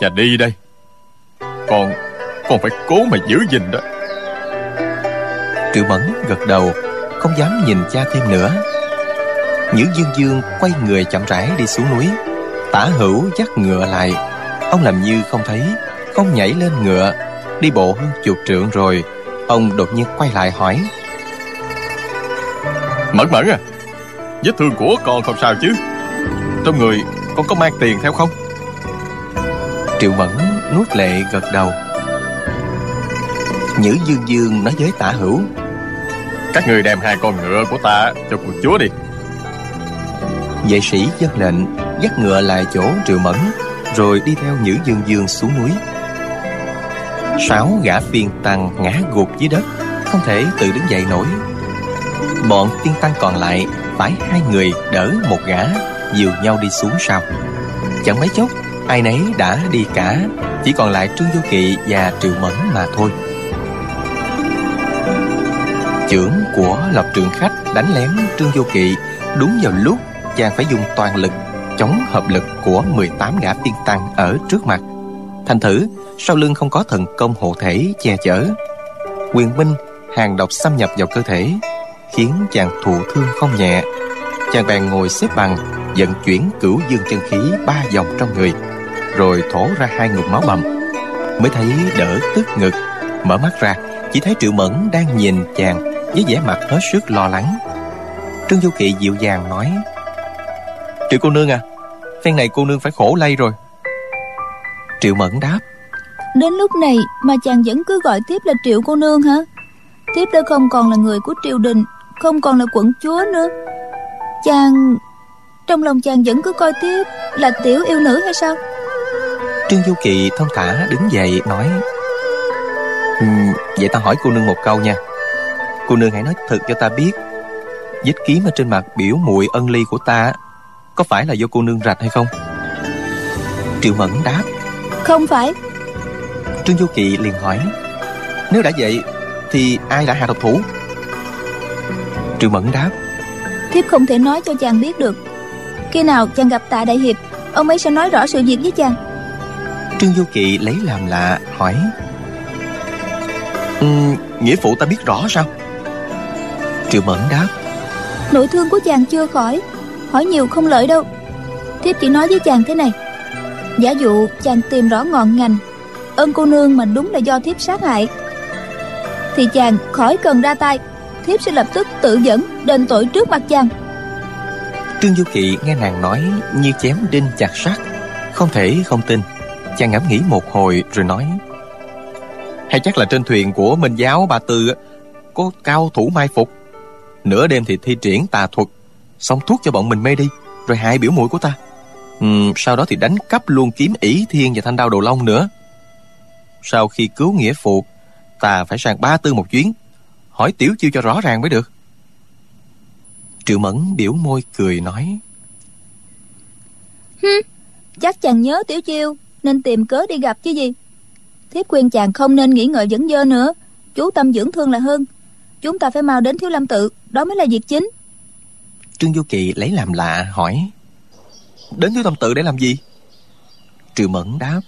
Cha đi đây. Con con phải cố mà giữ gìn đó. Triệu Mẫn gật đầu Không dám nhìn cha thêm nữa. Nhữ Dương Dương quay người chậm rãi đi xuống núi. Tả hữu dắt ngựa lại. Ông làm như không thấy Không nhảy lên ngựa. Đi bộ hơn chục trượng rồi Ông đột nhiên quay lại hỏi. Mẫn mẫn à Vết thương của con không sao chứ? Trong người con có mang tiền theo không? Triệu Mẫn nuốt lệ gật đầu Nhữ Dương Dương nói với tả hữu. Các người đem hai con ngựa của ta cho quận chúa đi. Vệ sĩ dân lệnh Dắt ngựa lại chỗ Triệu Mẫn Rồi đi theo Nhữ Dương Dương xuống núi. Sáu gã phiên tăng ngã gục dưới đất Không thể tự đứng dậy nổi. Bọn tiên tăng còn lại Phải hai người đỡ một gã Dìu nhau đi xuống sau. Chẳng mấy chốc Ai nấy đã đi cả Chỉ còn lại Trương Vô Kỵ và Triệu Mẫn mà thôi Chưởng của lộc Trường Khách đánh lén Trương Vô Kỵ Đúng vào lúc chàng phải dùng toàn lực Chống hợp lực của 18 gã tiên tăng ở trước mặt. Thành thử, sau lưng không có thần công hộ thể che chở, Quyền minh hàng độc xâm nhập vào cơ thể, Khiến chàng thụ thương không nhẹ. Chàng bèn ngồi xếp bằng, Vận chuyển cửu dương chân khí ba vòng trong người, Rồi thổ ra hai ngụm máu bầm Mới thấy đỡ tức ngực, Mở mắt ra, Chỉ thấy Triệu Mẫn đang nhìn chàng với vẻ mặt hết sức lo lắng. Trương Du Kỵ dịu dàng nói Triệu cô nương à Phen này cô nương phải khổ lây rồi. Triệu Mẫn đáp Đến lúc này mà chàng vẫn cứ gọi tiếp là Triệu cô nương hả? Tiếp đã không còn là người của triều đình Không còn là quận chúa nữa. Chàng Trong lòng chàng vẫn cứ coi tiếp Là tiểu yêu nữ hay sao? Trương Du Kỵ thông thả đứng dậy nói um, Vậy ta hỏi cô nương một câu nha Cô nương hãy nói thật cho ta biết. Vết kiếm ở trên mặt biểu muội ân ly của ta Có phải là do cô nương rạch hay không? Triệu Mẫn đáp. Không phải. Trương Du Kỳ liền hỏi. Nếu đã vậy Thì ai đã hạ độc thủ? Triệu Mẫn đáp. Thiếp không thể nói cho chàng biết được. Khi nào chàng gặp tạ đại hiệp Ông ấy sẽ nói rõ sự việc với chàng. Trương Du Kỳ lấy làm lạ hỏi. Um, Nghĩa phụ ta biết rõ sao Triệu Mẫn đáp. Nội thương của chàng chưa khỏi Hỏi nhiều không lợi đâu. Thiếp chỉ nói với chàng thế này. Giả dụ chàng tìm rõ ngọn ngành Ơn cô nương mà đúng là do thiếp sát hại Thì chàng khỏi cần ra tay. Thiếp sẽ lập tức tự dẫn Đền tội trước mặt chàng. Trương Du Kỵ nghe nàng nói Như chém đinh chặt sắt Không thể không tin. Chàng ngẫm nghĩ một hồi rồi nói Hay chắc là trên thuyền của Minh Giáo Bà Tư Có cao thủ mai phục Nửa đêm thì thi triển tà thuật. Xong thuốc cho bọn mình mê đi Rồi hại biểu mũi của ta. Ừ, Sau đó thì đánh cắp luôn kiếm ỷ thiên và thanh đao đồ long nữa. Sau khi cứu nghĩa phụ Ta phải sang ba tư một chuyến. Hỏi tiểu chiêu cho rõ ràng mới được. Triệu Mẫn biểu môi cười nói Hừ, Chắc chàng nhớ tiểu chiêu Nên tìm cớ đi gặp chứ gì. Thiếp khuyên chàng không nên nghĩ ngợi dẫn dơ nữa Chú tâm dưỡng thương là hơn. Chúng ta phải mau đến thiếu lâm tự Đó mới là việc chính. Trương Du Kỳ lấy làm lạ hỏi Đến thiếu lâm tự để làm gì? Triệu Mẫn đáp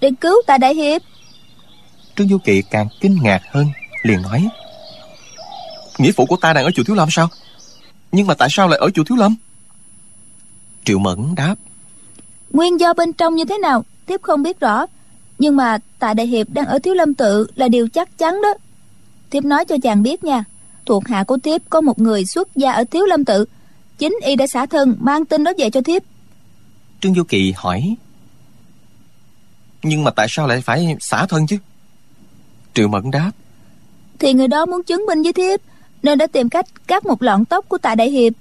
Để cứu tạ đại hiệp Trương Du Kỳ càng kinh ngạc hơn Liền nói Nghĩa phụ của ta đang ở chùa Thiếu Lâm sao? Nhưng mà tại sao lại ở chùa Thiếu Lâm? Triệu Mẫn đáp Nguyên do bên trong như thế nào Tiếp không biết rõ. Nhưng mà tạ đại hiệp đang ở Thiếu Lâm tự Là điều chắc chắn đó Thiếp nói cho chàng biết nha. Thuộc hạ của thiếp có một người xuất gia ở Thiếu Lâm tự. Chính y đã xả thân Mang tin đó về cho thiếp. Trương Du Kỳ hỏi Nhưng mà tại sao lại phải xả thân chứ? Triệu Mẫn đáp Thì người đó muốn chứng minh với thiếp Nên đã tìm cách cắt một lọn tóc của tạ đại hiệp.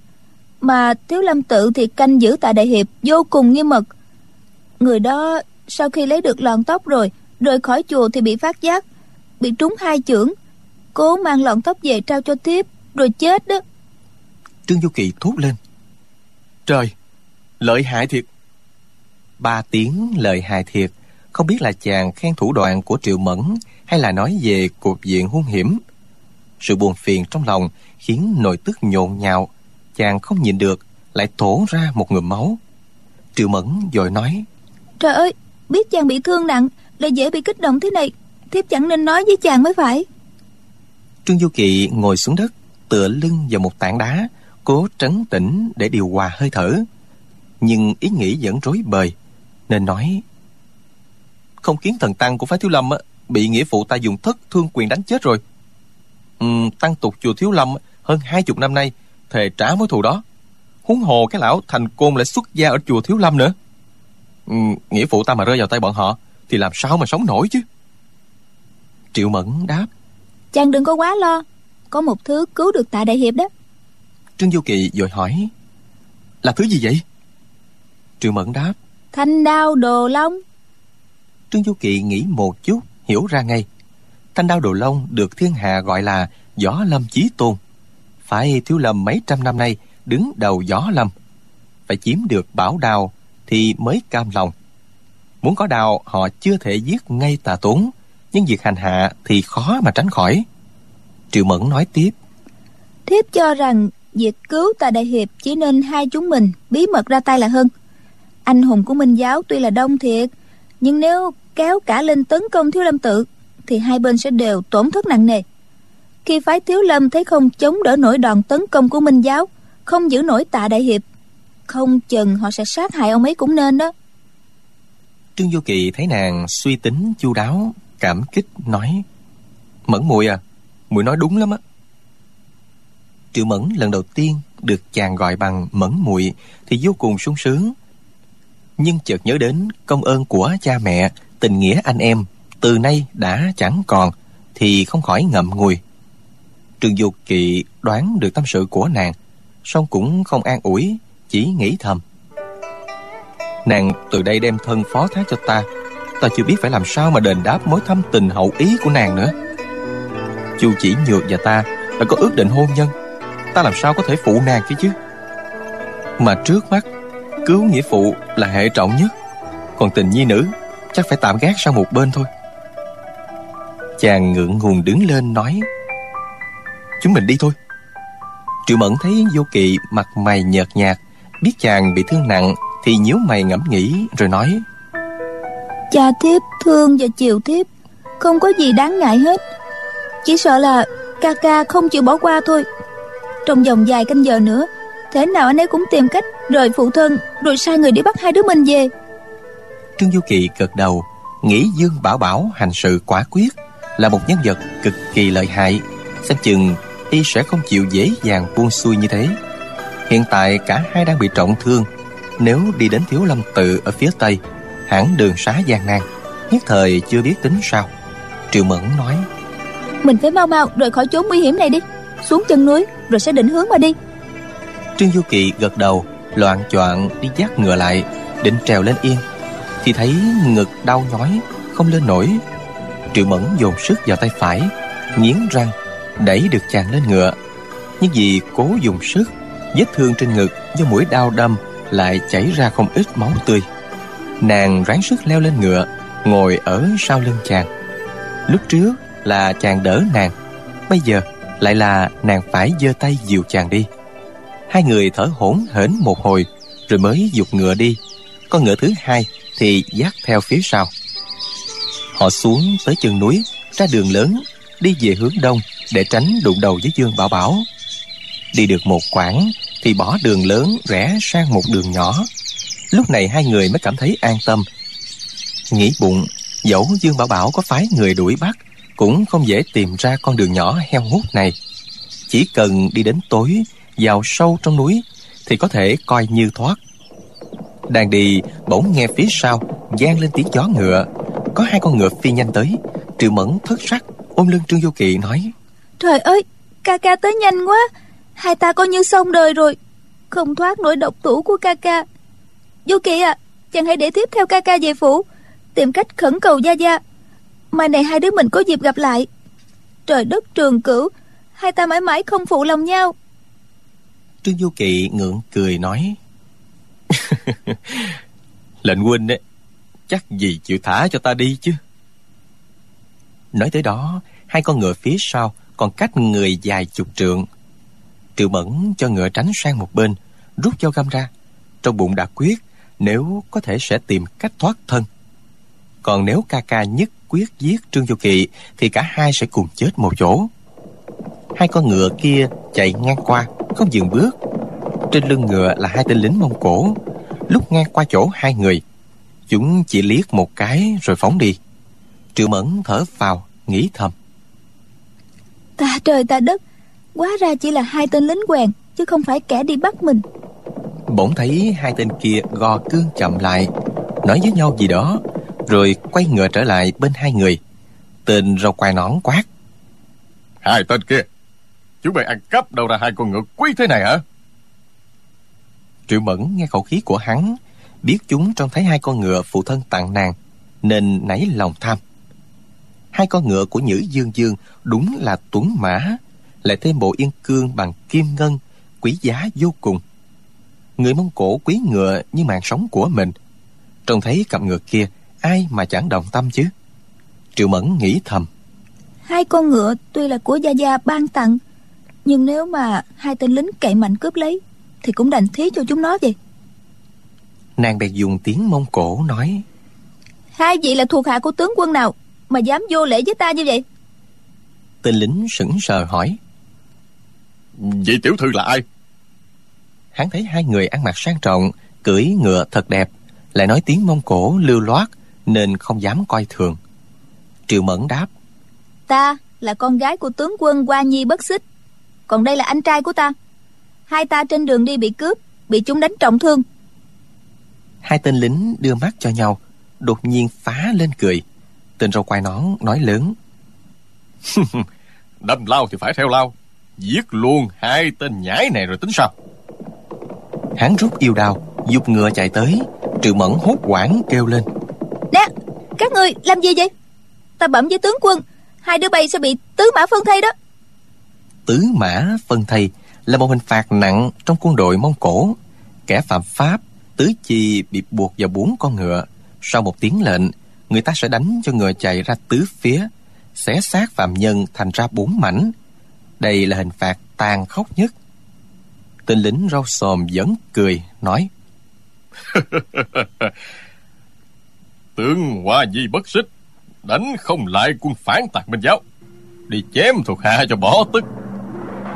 Mà Thiếu Lâm tự thì canh giữ tạ đại hiệp Vô cùng nghiêm mật. Người đó sau khi lấy được lọn tóc rồi Rời khỏi chùa thì bị phát giác Bị trúng hai chưởng Cố mang lọn tóc về trao cho thiếp Rồi chết đó. Trương Du Kỳ thốt lên. Trời Lợi hại thiệt. Ba tiếng lợi hại thiệt Không biết là chàng khen thủ đoạn của Triệu Mẫn Hay là nói về cuộc diện hung hiểm. Sự buồn phiền trong lòng Khiến nội tức nhộn nhạo Chàng không nhìn được Lại thổ ra một ngụm máu. Triệu Mẫn rồi nói. Trời ơi Biết chàng bị thương nặng Lại dễ bị kích động thế này Thiếp chẳng nên nói với chàng mới phải Trương Du Kỵ ngồi xuống đất Tựa lưng vào một tảng đá Cố trấn tĩnh để điều hòa hơi thở. Nhưng ý nghĩ vẫn rối bời Nên nói Không kiến thần tăng của phái Thiếu Lâm Bị nghĩa phụ ta dùng thất thương quyền đánh chết rồi. Ừ, Tăng tục chùa Thiếu Lâm Hơn hai chục năm nay Thề trả mối thù đó. Huống hồ cái lão thành côn lại xuất gia ở chùa Thiếu Lâm nữa. Ừ, Nghĩa phụ ta mà rơi vào tay bọn họ Thì làm sao mà sống nổi chứ? Triệu Mẫn đáp Chàng đừng có quá lo. Có một thứ cứu được tạ đại hiệp đó. Trương Du Kỳ vội hỏi Là thứ gì vậy? Triệu Mẫn đáp Thanh đao đồ long Trương Du Kỳ nghĩ một chút Hiểu ra ngay. Thanh đao đồ long được thiên hạ gọi là Võ lâm chí tôn. Phải thiếu lâm mấy trăm năm nay Đứng đầu võ lâm. Phải chiếm được bảo đao Thì mới cam lòng. Muốn có đao họ chưa thể giết ngay tà tốn Nhưng việc hành hạ thì khó mà tránh khỏi. Triệu Mẫn nói tiếp. Thiếp cho rằng việc cứu tạ đại hiệp chỉ nên hai chúng mình bí mật ra tay là hơn. Anh hùng của minh giáo tuy là đông thiệt nhưng nếu kéo cả lên tấn công thiếu lâm tự thì hai bên sẽ đều tổn thất nặng nề. Khi phái thiếu lâm thấy không chống đỡ nổi đòn tấn công của minh giáo không giữ nổi tạ đại hiệp không chừng họ sẽ sát hại ông ấy cũng nên đó. Trương vô kỳ thấy nàng suy tính chu đáo cảm kích nói, mẫn muội à muội nói đúng lắm á. Triệu mẫn lần đầu tiên được chàng gọi bằng mẫn muội thì vô cùng sung sướng. Nhưng chợt nhớ đến công ơn của cha mẹ, tình nghĩa anh em, từ nay đã chẳng còn thì không khỏi ngậm ngùi. Trường dục kỵ đoán được tâm sự của nàng, song cũng không an ủi, chỉ nghĩ thầm. Nàng từ đây đem thân phó thác cho ta ta chưa biết phải làm sao mà đền đáp mối thâm tình hậu ý của nàng nữa. Chu chỉ nhược và ta đã có ước định hôn nhân. Ta làm sao có thể phụ nàng kia chứ? Mà trước mắt, Cứu nghĩa phụ là hệ trọng nhất. Còn tình nhi nữ, Chắc phải tạm gác sang một bên thôi. Chàng ngượng ngùng đứng lên nói, Chúng mình đi thôi. Triệu Mẫn thấy Vô Kỵ mặt mày nhợt nhạt, Biết chàng bị thương nặng Thì nhíu mày ngẫm nghĩ rồi nói Cha thiếp thương và chiều thiếp, Không có gì đáng ngại hết. Chỉ sợ là ca ca không chịu bỏ qua thôi. Trong vòng vài canh giờ nữa, Thế nào anh ấy cũng tìm cách rời phụ thân, Rồi sai người đi bắt hai đứa mình về. Trương Du Kỳ gật đầu, Nghĩ Dương Bảo Bảo hành sự quả quyết, Là một nhân vật cực kỳ lợi hại. Xem chừng y sẽ không chịu dễ dàng buông xuôi như thế. Hiện tại cả hai đang bị trọng thương, Nếu đi đến Thiếu Lâm Tự ở phía Tây Hẳn đường xá gian nan. Nhất thời chưa biết tính sao. Triệu Mẫn nói Mình phải mau mau rời khỏi chốn nguy hiểm này đi. Xuống chân núi rồi sẽ định hướng mà đi. Trương Du Kỳ gật đầu Loạn choạng đi dắt ngựa lại Định trèo lên yên. Thì thấy ngực đau nhói Không lên nổi. Triệu Mẫn dồn sức vào tay phải Nghiến răng Đẩy được chàng lên ngựa. Nhưng vì cố dùng sức Vết thương trên ngực do mũi đau đâm Lại chảy ra không ít máu tươi Nàng ráng sức leo lên ngựa, Ngồi ở sau lưng chàng. Lúc trước là chàng đỡ nàng, Bây giờ lại là nàng phải giơ tay dìu chàng đi. Hai người thở hổn hển một hồi, Rồi mới dục ngựa đi. Con ngựa thứ hai thì dắt theo phía sau. Họ xuống tới chân núi, Ra đường lớn, Đi về hướng đông Để tránh đụng đầu với Dương Bảo Bảo. Đi được một quãng Thì bỏ đường lớn rẽ sang một đường nhỏ. Lúc này hai người mới cảm thấy an tâm. Nghĩ bụng, Dẫu Dương Bảo Bảo có phái người đuổi bắt, Cũng không dễ tìm ra con đường nhỏ heo hút này. Chỉ cần đi đến tối, vào sâu trong núi, thì có thể coi như thoát. Đang đi, bỗng nghe phía sau, vang lên tiếng gió ngựa. Có hai con ngựa phi nhanh tới, triệu mẫn thất sắc, ôm lưng trương vô kỵ, nói, trời ơi, ca ca tới nhanh quá, hai ta coi như xong đời rồi. Không thoát nổi độc thủ của ca ca vô kỳ à chàng hãy để tiếp theo ca ca về phủ tìm cách khẩn cầu gia gia. Mai này hai đứa mình có dịp gặp lại. Trời đất trường cửu hai ta mãi mãi không phụ lòng nhau. Trương Du Kỵ ngượng cười nói Lệnh huynh ấy, chắc gì chịu thả cho ta đi chứ? Nói tới đó Hai con ngựa phía sau Còn cách người dài chục trượng. Triệu Mẫn cho ngựa tránh sang một bên Rút dao găm ra Trong bụng đã quyết nếu có thể sẽ tìm cách thoát thân. Còn nếu ca ca nhất quyết giết Trương Du Kỵ, Thì cả hai sẽ cùng chết một chỗ. Hai con ngựa kia chạy ngang qua, Không dừng bước. Trên lưng ngựa là hai tên lính Mông Cổ. Lúc ngang qua chỗ hai người, Chúng chỉ liếc một cái rồi phóng đi. Triệu Mẫn thở vào Nghĩ thầm. Ta trời ta đất, Quá ra chỉ là hai tên lính quèn, Chứ không phải kẻ đi bắt mình. Bỗng thấy hai tên kia gò cương chậm lại Nói với nhau gì đó Rồi quay ngựa trở lại bên hai người. Tên râu quai nón quát. Hai tên kia Chúng mày ăn cắp đâu ra hai con ngựa quý thế này hả? Triệu Mẫn nghe khẩu khí của hắn Biết chúng trông thấy hai con ngựa phụ thân tặng nàng Nên nảy lòng tham. Hai con ngựa của Nhữ Dương Dương Đúng là tuấn mã Lại thêm bộ yên cương bằng kim ngân Quý giá vô cùng Người Mông Cổ quý ngựa như mạng sống của mình. Trông thấy cặp ngựa kia Ai mà chẳng đồng tâm chứ? Triệu Mẫn nghĩ thầm. Hai con ngựa tuy là của Gia Gia ban tặng Nhưng nếu mà hai tên lính cậy mạnh cướp lấy Thì cũng đành thí cho chúng nó vậy. Nàng bèn dùng tiếng Mông Cổ nói. Hai vị là thuộc hạ của tướng quân nào Mà dám vô lễ với ta như vậy? Tên lính sững sờ hỏi. Vị tiểu thư là ai Hắn thấy hai người ăn mặc sang trọng Cưỡi ngựa thật đẹp Lại nói tiếng Mông Cổ lưu loát Nên không dám coi thường. Triệu Mẫn đáp Ta là con gái của tướng quân Hoa Nhi bất xích. Còn đây là anh trai của ta. Hai ta trên đường đi bị cướp Bị chúng đánh trọng thương. Hai tên lính đưa mắt cho nhau Đột nhiên phá lên cười. Tên râu quai nón nói lớn Đâm lao thì phải theo lao Giết luôn hai tên nhãi này rồi tính sao Hắn rút yêu đao Dục ngựa chạy tới Triệu Mẫn hốt quảng kêu lên Nè các người làm gì vậy Ta bẩm với tướng quân Hai đứa bay sẽ bị tứ mã phân thây đó Tứ mã phân thây Là một hình phạt nặng trong quân đội Mông Cổ Kẻ phạm pháp Tứ chi bị buộc vào bốn con ngựa. Sau một tiếng lệnh, người ta sẽ đánh cho ngựa chạy ra tứ phía, xé xác phạm nhân thành ra bốn mảnh. Đây là hình phạt tàn khốc nhất. Tên lính rau xồm vẫn cười, nói Tướng Hoa Di bất xích, đánh không lại quân phản tạc Minh Giáo. Đi chém thuộc hạ cho bỏ tức.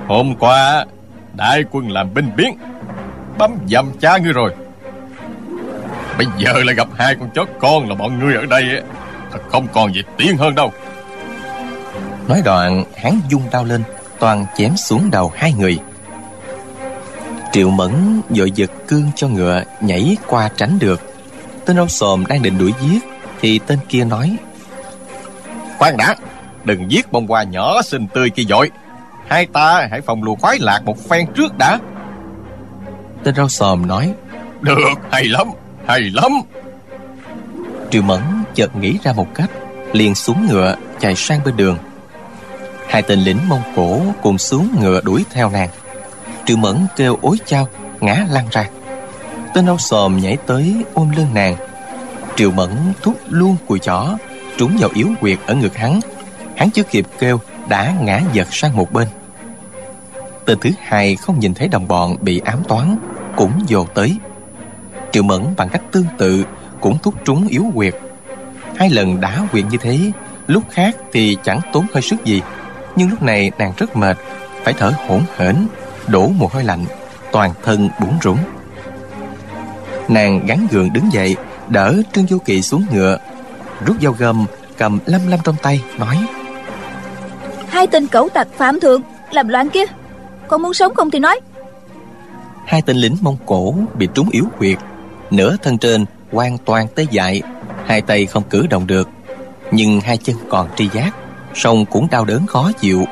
Hôm qua, đại quân làm binh biến, bấm dầm cha ngươi rồi. Bây giờ lại gặp hai con chó con là bọn ngươi ở đây Thật không còn gì tiếng hơn đâu Nói đoạn hắn dung đao lên Toàn chém xuống đầu hai người Triệu Mẫn vội giật cương cho ngựa Nhảy qua tránh được. Tên râu xồm đang định đuổi giết, Thì tên kia nói, Khoan đã, Đừng giết bông hoa nhỏ xinh tươi kia dội. Hai ta hãy phòng lùa khoái lạc một phen trước đã. Tên râu xồm nói, Được, hay lắm hay lắm. Triệu Mẫn chợt nghĩ ra một cách, Liền xuống ngựa, chạy sang bên đường. Hai tên lính Mông Cổ cùng xuống ngựa đuổi theo nàng. Triệu Mẫn kêu ối chao, Ngã lăn ra. Tên âu xòm nhảy tới ôm lưng nàng. Triệu Mẫn thúc luôn cùi chỏ, Trúng vào yếu quyệt ở ngực hắn. Hắn chưa kịp kêu, Đã ngã giật sang một bên. Tên thứ hai không nhìn thấy đồng bọn bị ám toán, Cũng vô tới. Triệu Mẫn bằng cách tương tự, Cũng thúc trúng yếu quyệt. Hai lần đá quyệt như thế, Lúc khác thì chẳng tốn hơi sức gì. Nhưng lúc này nàng rất mệt, Phải thở hổn hển. Đổ mồ hôi lạnh Toàn thân bủn rủng Nàng gắn gượng đứng dậy Đỡ Trương Du Kỵ xuống ngựa Rút dao gầm Cầm lâm lâm trong tay Nói Hai tên cẩu tặc phạm thượng Làm loạn kia. Còn muốn sống không thì nói. Hai tên lính Mông Cổ bị trúng yếu huyệt Nửa thân trên hoàn toàn tê dại Hai tay không cử động được Nhưng hai chân còn tri giác song cũng đau đớn khó chịu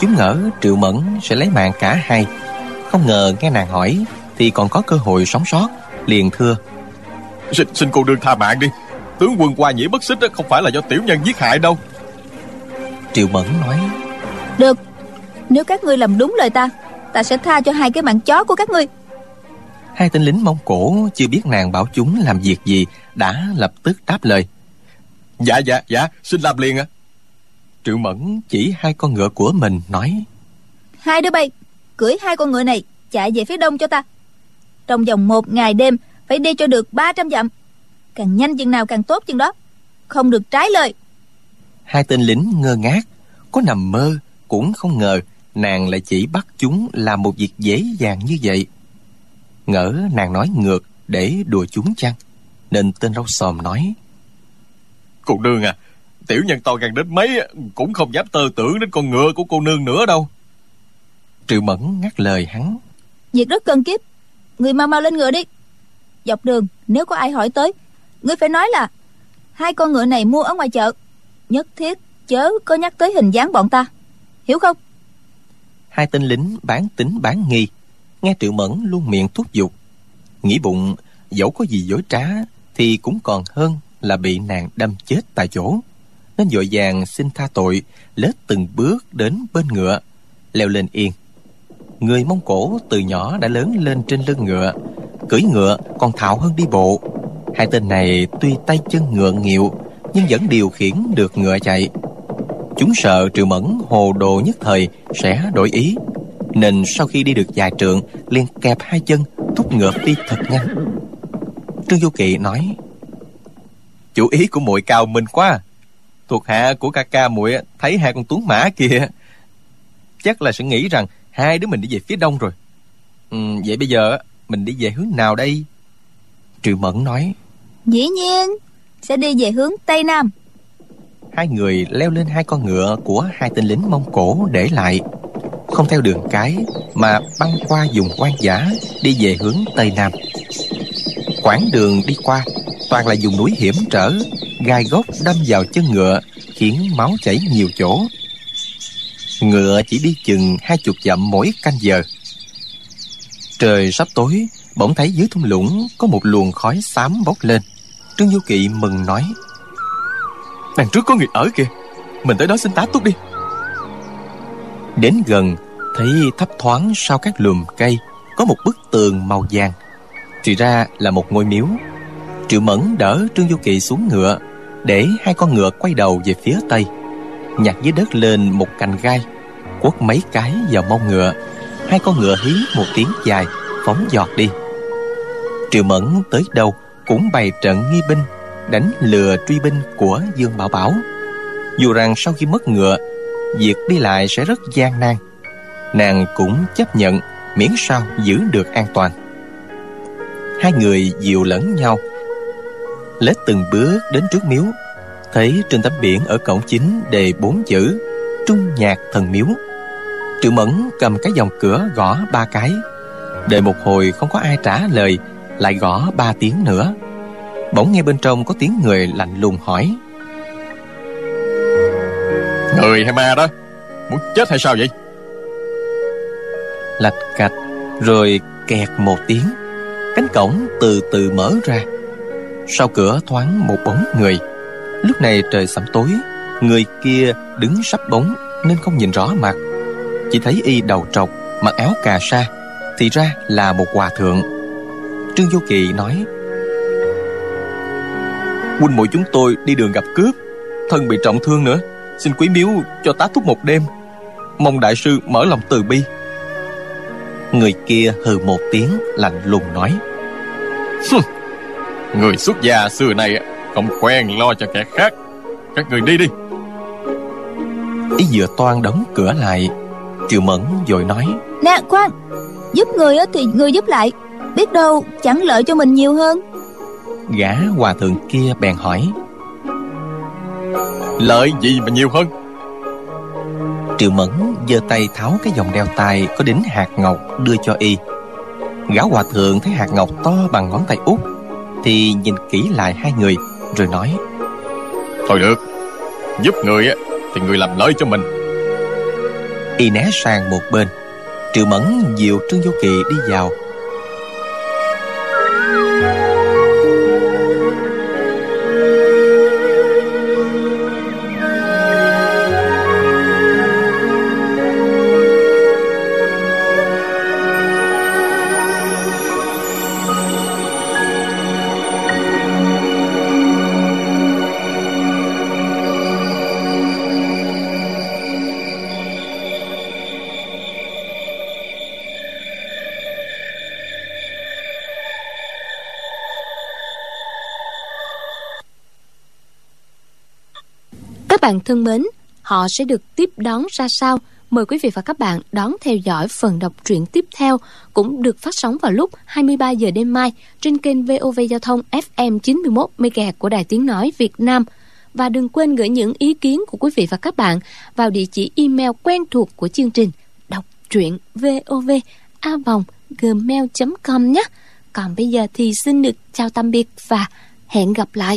Chúng ngỡ Triệu Mẫn sẽ lấy mạng cả hai Không ngờ nghe nàng hỏi Thì còn có cơ hội sống sót Liền thưa Xin, xin cô đương tha mạng đi Tướng quân qua nhĩ bất xích không phải là do tiểu nhân giết hại đâu Triệu Mẫn nói Được Nếu các ngươi làm đúng lời ta Ta sẽ tha cho hai cái mạng chó của các ngươi Hai tên lính Mông Cổ chưa biết nàng bảo chúng làm việc gì đã lập tức đáp lời. Dạ dạ dạ, xin làm liền ạ. À. Triệu Mẫn chỉ hai con ngựa của mình nói. Hai đứa bay, cưỡi hai con ngựa này chạy về phía đông cho ta. Trong vòng một ngày đêm phải đi cho được 300 dặm. Càng nhanh chừng nào càng tốt chừng đó. Không được trái lời. Hai tên lính ngơ ngác, có nằm mơ cũng không ngờ nàng lại chỉ bắt chúng làm một việc dễ dàng như vậy. Ngỡ nàng nói ngược để đùa chúng chăng Nên tên rau xòm nói Cô nương à Tiểu nhân to gan đến mấy Cũng không dám tơ tưởng đến con ngựa của cô nương nữa đâu. Triệu Mẫn ngắt lời hắn. Việc rất cần kiếp. Người mau mau lên ngựa đi. Dọc đường nếu có ai hỏi tới Ngươi phải nói là Hai con ngựa này mua ở ngoài chợ. Nhất thiết chớ có nhắc tới hình dáng bọn ta. Hiểu không? Hai tên lính bán tính bán nghi. Nghe triệu mẫn luôn miệng thúc giục. Nghĩ bụng dẫu có gì dối trá thì cũng còn hơn là bị nàng đâm chết tại chỗ nên vội vàng xin tha tội, lết từng bước đến bên ngựa, leo lên yên. Người mông cổ từ nhỏ đã lớn lên trên lưng ngựa, cưỡi ngựa còn thạo hơn đi bộ. Hai tên này tuy tay chân ngựa nghịu, nhưng vẫn điều khiển được ngựa chạy. Chúng sợ triệu mẫn, hồ đồ nhất thời, sẽ đổi ý, nên sau khi đi được vài trượng, liền kẹp hai chân, thúc ngựa đi thật nhanh. Trương du kỵ nói, chủ ý của muội cao minh quá thuộc hạ của ca ca muội thấy hai con tuấn mã kia chắc là sẽ nghĩ rằng hai đứa mình đi về phía đông rồi. Ừ, vậy bây giờ mình đi về hướng nào đây? Triệu mẫn nói. Dĩ nhiên sẽ đi về hướng tây nam. Hai người leo lên hai con ngựa của hai tên lính mông cổ để lại. Không theo đường cái mà băng qua vùng quan giả đi về hướng tây nam quãng đường đi qua, toàn là vùng núi hiểm trở, gai gốc đâm vào chân ngựa, khiến máu chảy nhiều chỗ. Ngựa chỉ đi chừng hai chục dặm mỗi canh giờ. Trời sắp tối, bỗng thấy dưới thung lũng có một luồng khói xám bốc lên. Trương du kỵ mừng nói, đằng trước có người ở kìa, mình tới đó xin tá túc đi. Đến gần, thấy thấp thoáng sau các lùm cây, có một bức tường màu vàng thì ra là một ngôi miếu. Triệu mẫn đỡ trương du kỳ xuống ngựa, để hai con ngựa quay đầu về phía tây. Nhặt dưới đất lên một cành gai, quất mấy cái vào mông ngựa. Hai con ngựa hí một tiếng dài, phóng giọt đi. Triệu mẫn tới đâu cũng bày trận nghi binh, đánh lừa truy binh của dương bảo bảo. Dù rằng sau khi mất ngựa, việc đi lại sẽ rất gian nan. Nàng cũng chấp nhận, miễn sao giữ được an toàn hai người dìu lẫn nhau. Lết từng bước đến trước miếu thấy trên tấm biển ở cổng chính đề bốn chữ trung nhạc thần miếu. Triệu mẫn cầm cái dòng cửa gõ ba cái. Đợi một hồi không có ai trả lời lại gõ ba tiếng nữa. Bỗng nghe bên trong có tiếng người lạnh lùng hỏi. Người hay ma đó muốn chết hay sao vậy? Lạch cạch rồi kẹt một tiếng cánh cổng từ từ mở ra. Sau cửa thoáng một bóng người. Lúc này trời sẩm tối, người kia đứng sắp bóng nên không nhìn rõ mặt. Chỉ thấy y đầu trọc, mặc áo cà sa, thì ra là một hòa thượng. Trương vô kỳ nói, huynh muội chúng tôi đi đường gặp cướp, thân bị trọng thương nữa. Xin quý miếu cho tá túc một đêm. Mong đại sư mở lòng từ bi người kia hừ một tiếng lạnh lùng nói. Người xuất gia xưa này không quen lo cho kẻ khác. Các người đi đi. Ý vừa toan đóng cửa lại triệu mẫn vội nói. Nè khoan giúp người thì người giúp lại. Biết đâu chẳng lợi cho mình nhiều hơn. Gã hòa thượng kia bèn hỏi. Lợi gì mà nhiều hơn? Triệu mẫn giơ tay tháo cái vòng đeo tay có đính hạt ngọc đưa cho y. Gã hòa thượng thấy hạt ngọc to bằng ngón tay út thì nhìn kỹ lại hai người rồi nói thôi được giúp người thì người làm lợi cho mình. Y né sang một bên triệu mẫn dìu trương vô kỳ đi vào bạn thân mến, họ sẽ được tiếp đón ra sao? Mời quý vị và các bạn đón theo dõi phần đọc truyện tiếp theo cũng được phát sóng vào lúc 23 giờ đêm mai trên kênh VOV Giao thông FM 91 MHz của Đài Tiếng nói Việt Nam. Và đừng quên gửi những ý kiến của quý vị và các bạn vào địa chỉ email quen thuộc của chương trình đọc truyện vov a gmail.com nhé. Còn bây giờ thì xin được chào tạm biệt và hẹn gặp lại.